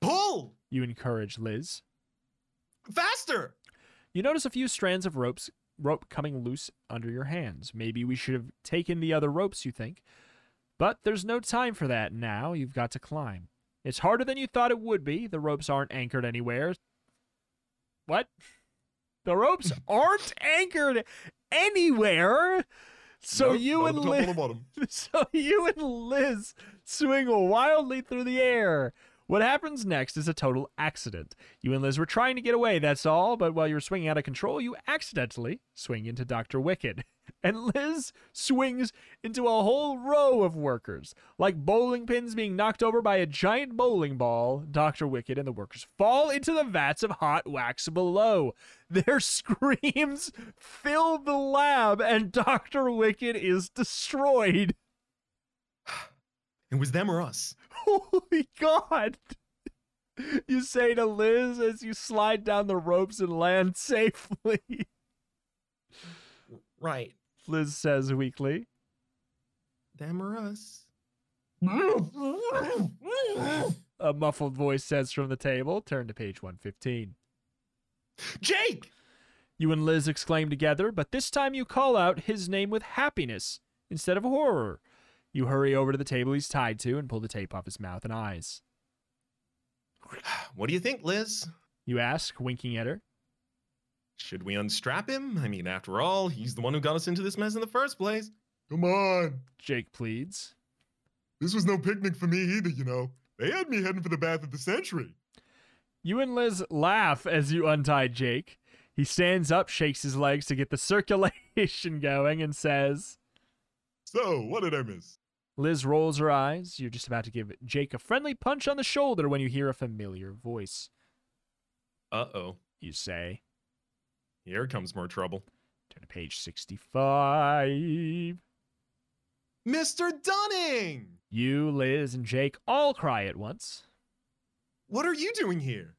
Pull You encourage Liz. faster. You notice a few strands of ropes rope coming loose under your hands. Maybe we should have taken the other ropes, you think. But there's no time for that now. You've got to climb. It's harder than you thought it would be. The ropes aren't anchored anywhere. What? The ropes [LAUGHS] aren't anchored anywhere. So Nope, you and at the top or Liz [LAUGHS] so you and Liz swing wildly through the air. What happens next is a total accident. You and Liz were trying to get away, that's all, but while you were swinging out of control, you accidentally swing into Dr. Wicked. [LAUGHS] And Liz swings into a whole row of workers. Like bowling pins being knocked over by a giant bowling ball, Dr. Wicked and the workers fall into the vats of hot wax below. [LAUGHS] Their screams fill the lab, and Dr. Wicked is destroyed. [SIGHS] It was them or us. [LAUGHS] Holy God! You say to Liz as you slide down the ropes and land [LAUGHS] safely. Right. Liz says weakly. Them or us. A muffled voice says from the table. Turn to page 115. Jake! You and Liz exclaim together, but this time you call out his name with happiness instead of horror. You hurry over to the table he's tied to and pull the tape off his mouth and eyes. What do you think, Liz? You ask, winking at her. Should we unstrap him? I mean, after all, he's the one who got us into this mess in the first place. Come on. Jake pleads. This was no picnic for me either, you know. They had me heading for the bath of the century. You and Liz laugh as you untie Jake. He stands up, shakes his legs to get the [LAUGHS] circulation going, and says, So, what did I miss? Liz rolls her eyes. You're just about to give Jake a friendly punch on the shoulder when you hear a familiar voice. Uh oh. You say, Here comes more trouble. turn to page 65. Mr. Dunning! You, Liz, and Jake all cry at once. What are you doing here?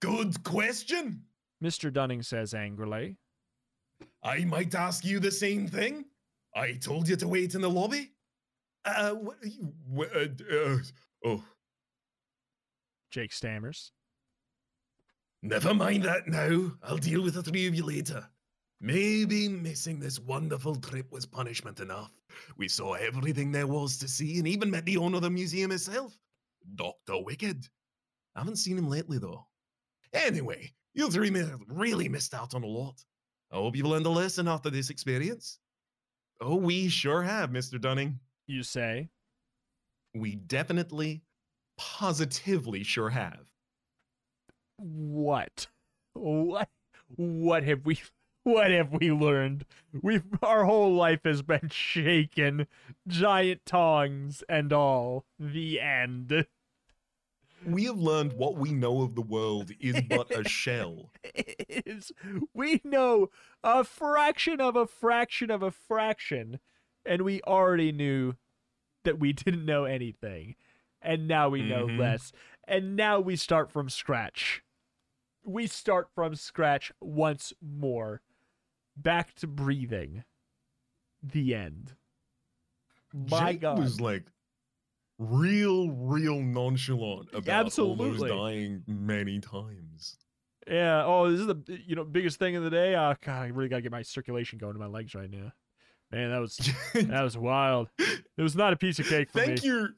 Good question. Mr. Dunning says angrily. I might ask you the same thing. I told you to wait in the lobby. Uh, wh- wh- uh, uh, oh, Jake stammers. Never mind that now. I'll deal with the three of you later. Maybe missing this wonderful trip was punishment enough. We saw everything there was to see and even met the owner of the museum himself, Dr. Wicked. I haven't seen him lately, though. Anyway, you three really missed out on a lot. I hope you've learned a lesson after this experience. oh, we sure have, Mr. Dunning. You say. We definitely, positively sure have. What? What? What have we? What have we learned? We've our whole life has been shaken, giant tongs and all. The end. We have learned what we know of the world is but a shell. [LAUGHS] is we know a fraction of a fraction of a fraction, and we already knew that we [LAUGHS] didn't know anything, and now we know Mhm. less, and now we start from scratch. We start from scratch once more, back to breathing. The end. My Jake God. was like real, real nonchalant about Absolutely. almost dying many times. Yeah. Oh, this is the you know biggest thing of the day. Oh God, I really gotta get my circulation going to my legs right now. Man, that was [LAUGHS] that was wild. It was not a piece of cake for Thank me. you.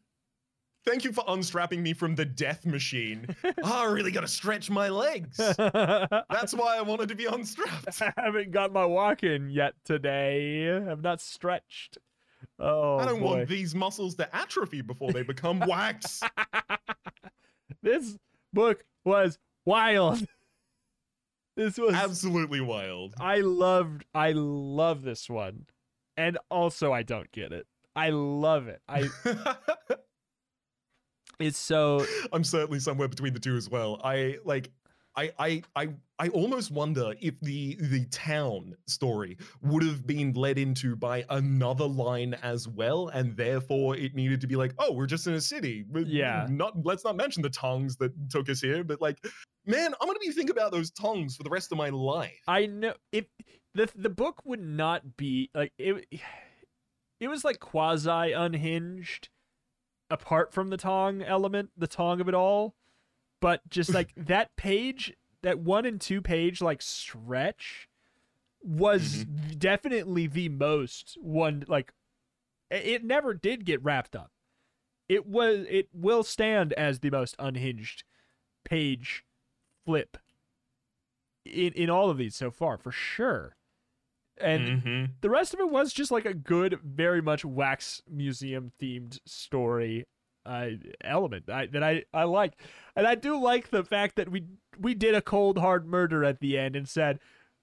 Thank you for unstrapping me from the death machine. oh, [LAUGHS] I really got to stretch my legs. [LAUGHS] That's why I wanted to be unstrapped. I haven't got my walk in yet today. I've not stretched. Oh I don't boy. want these muscles to atrophy before they become wax. this book was wild. This was Absolutely wild. I loved I love this one. And also I don't get it. I love it. I [LAUGHS] it's so I'm certainly somewhere between the two as well. I like I I I I almost wonder if the the town story would have been led into by another line as well, and therefore it needed to be like, oh, we're just in a city. Yeah. Not let's not mention the tongues that took us here, but like, man, I'm gonna be thinking about those tongues for the rest of my life. I know if the the book would not be like it. It was like quasi unhinged, apart from the Tong element, the Tong of it all. But just like [LAUGHS] that page, that one and two page like stretch, was mm-hmm. definitely the most one. Like it it never did get wrapped up. It was. It will stand as the most unhinged page flip in in all of these so far for sure. And Mhm. the rest of it was just like a good, very much wax museum themed story. uh, element I, that I I like, and I do like the fact that we we did a cold hard murder at the end and said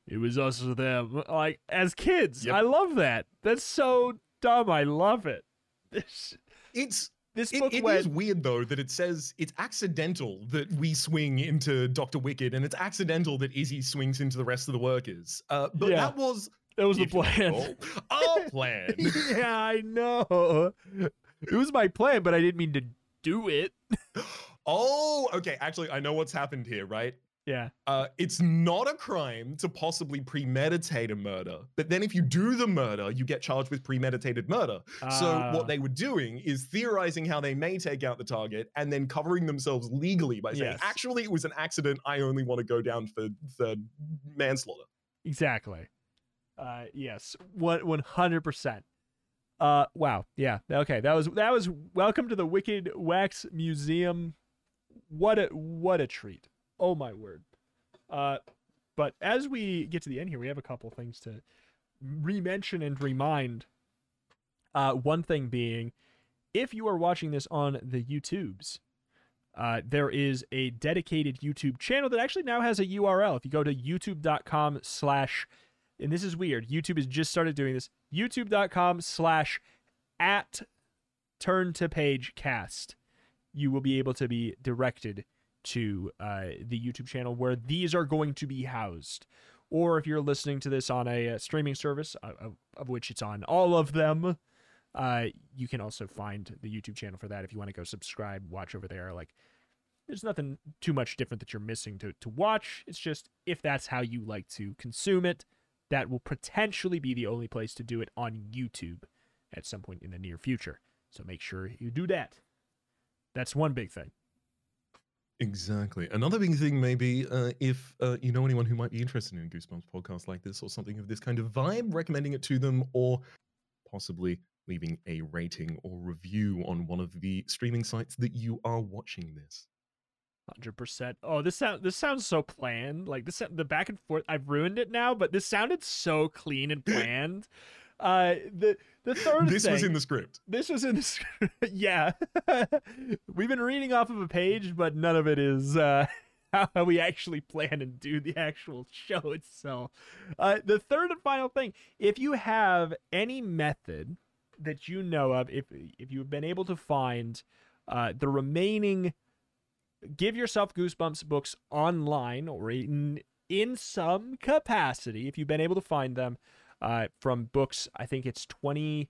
it was us or them. Like as kids, Yep. I love that. That's so dumb. I love it. This It's this It, book it went is weird though that it says it's accidental that we swing into Doctor Wicked, and it's accidental that Izzy swings into the rest of the workers. Uh, but Yeah. that was That was the plan. our [LAUGHS] plan. yeah, I know. It was my plan, but I didn't mean to do it. [GASPS] oh, okay. Actually, I know what's happened here, right? Yeah. Uh, it's not a crime to possibly premeditate a murder, but then if you do the murder, you get charged with premeditated murder. So Ah. what they were doing is theorizing how they may take out the target and then covering themselves legally by saying, Yes. "Actually, it was an accident. I only want to go down for the manslaughter." Exactly. Uh, yes, one one hundred percent. Uh, wow. Yeah. Okay. That was that was. Welcome to the Wicked Wax Museum. What a what a treat. Oh my word. Uh, but as we get to the end here, we have a couple things to re-mention and remind. Uh, one thing being, if you are watching this on the YouTubes, uh, there is a dedicated YouTube channel that actually now has a URL. If you go to youtube.com slash, and this is weird, YouTube has just started doing this, youtube.com slash at turn to page cast, you will be able to be directed to uh, the YouTube channel where these are going to be housed. Or if you're listening to this on a, uh streaming service, uh, of, of which it's on all of them, uh, you can also find the YouTube channel for that if you want to go subscribe, watch over there. Like, there's nothing too much different that you're missing to, to watch. It's just if that's how you like to consume it, that will potentially be the only place to do it on YouTube at some point in the near future. So make sure you do that. That's one big thing. Exactly. Another big thing, maybe, uh, if uh, you know anyone who might be interested in Goosebumps podcast like this or something of this kind of vibe, recommending it to them or possibly leaving a rating or review on one of the streaming sites that you are watching this. Hundred percent. Oh, this sound this sounds so planned. Like this, the back and forth. I've ruined it now, but this sounded so clean and [LAUGHS] planned. Uh, the the third This thing, was in the script. this was in the script. [LAUGHS] yeah, [LAUGHS] we've been reading off of a page, but none of it is uh, how we actually plan and do the actual show itself. Uh, the third and final thing: if you have any method that you know of, if if you've been able to find uh, the remaining give yourself goosebumps books online or in in some capacity if you've been able to find them uh, from books i think it's 20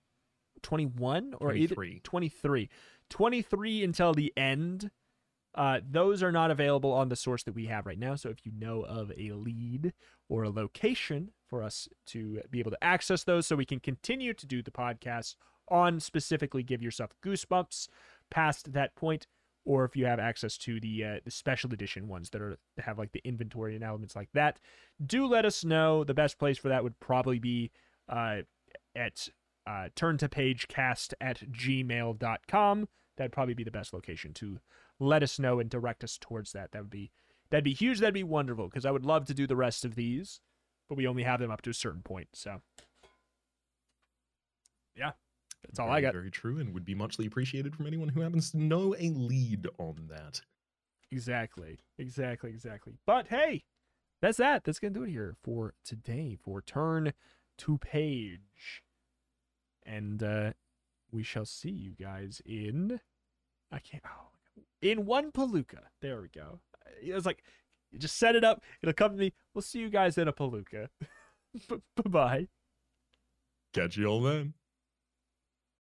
21 or either 23. 23 23 until the end uh, those are not available on the source that we have right now so if you know of a lead or a location for us to be able to access those so we can continue to do the podcast on specifically give yourself goosebumps past that point or if you have access to the uh, the special edition ones that are have like the inventory and elements like that do let us know. The best place for that would probably be uh, at uh, turn to page cast at gmail.com that'd probably be the best location to let us know and direct us towards that. That would be that'd be huge. That'd be wonderful because i would love to do the rest of these but we only have them up to a certain point so. Yeah that's all very, i got Very true, and would be muchly appreciated from anyone who happens to know a lead on that. Exactly. Exactly. Exactly. But hey, that's that. That's going to do it here for today for Turn to Page. And uh we shall see you guys in I can't oh, in one palooka. There we go. It was like just set it up, it'll come to me. We'll see you guys in a palooka. [LAUGHS] Bye-bye. Catch you all then.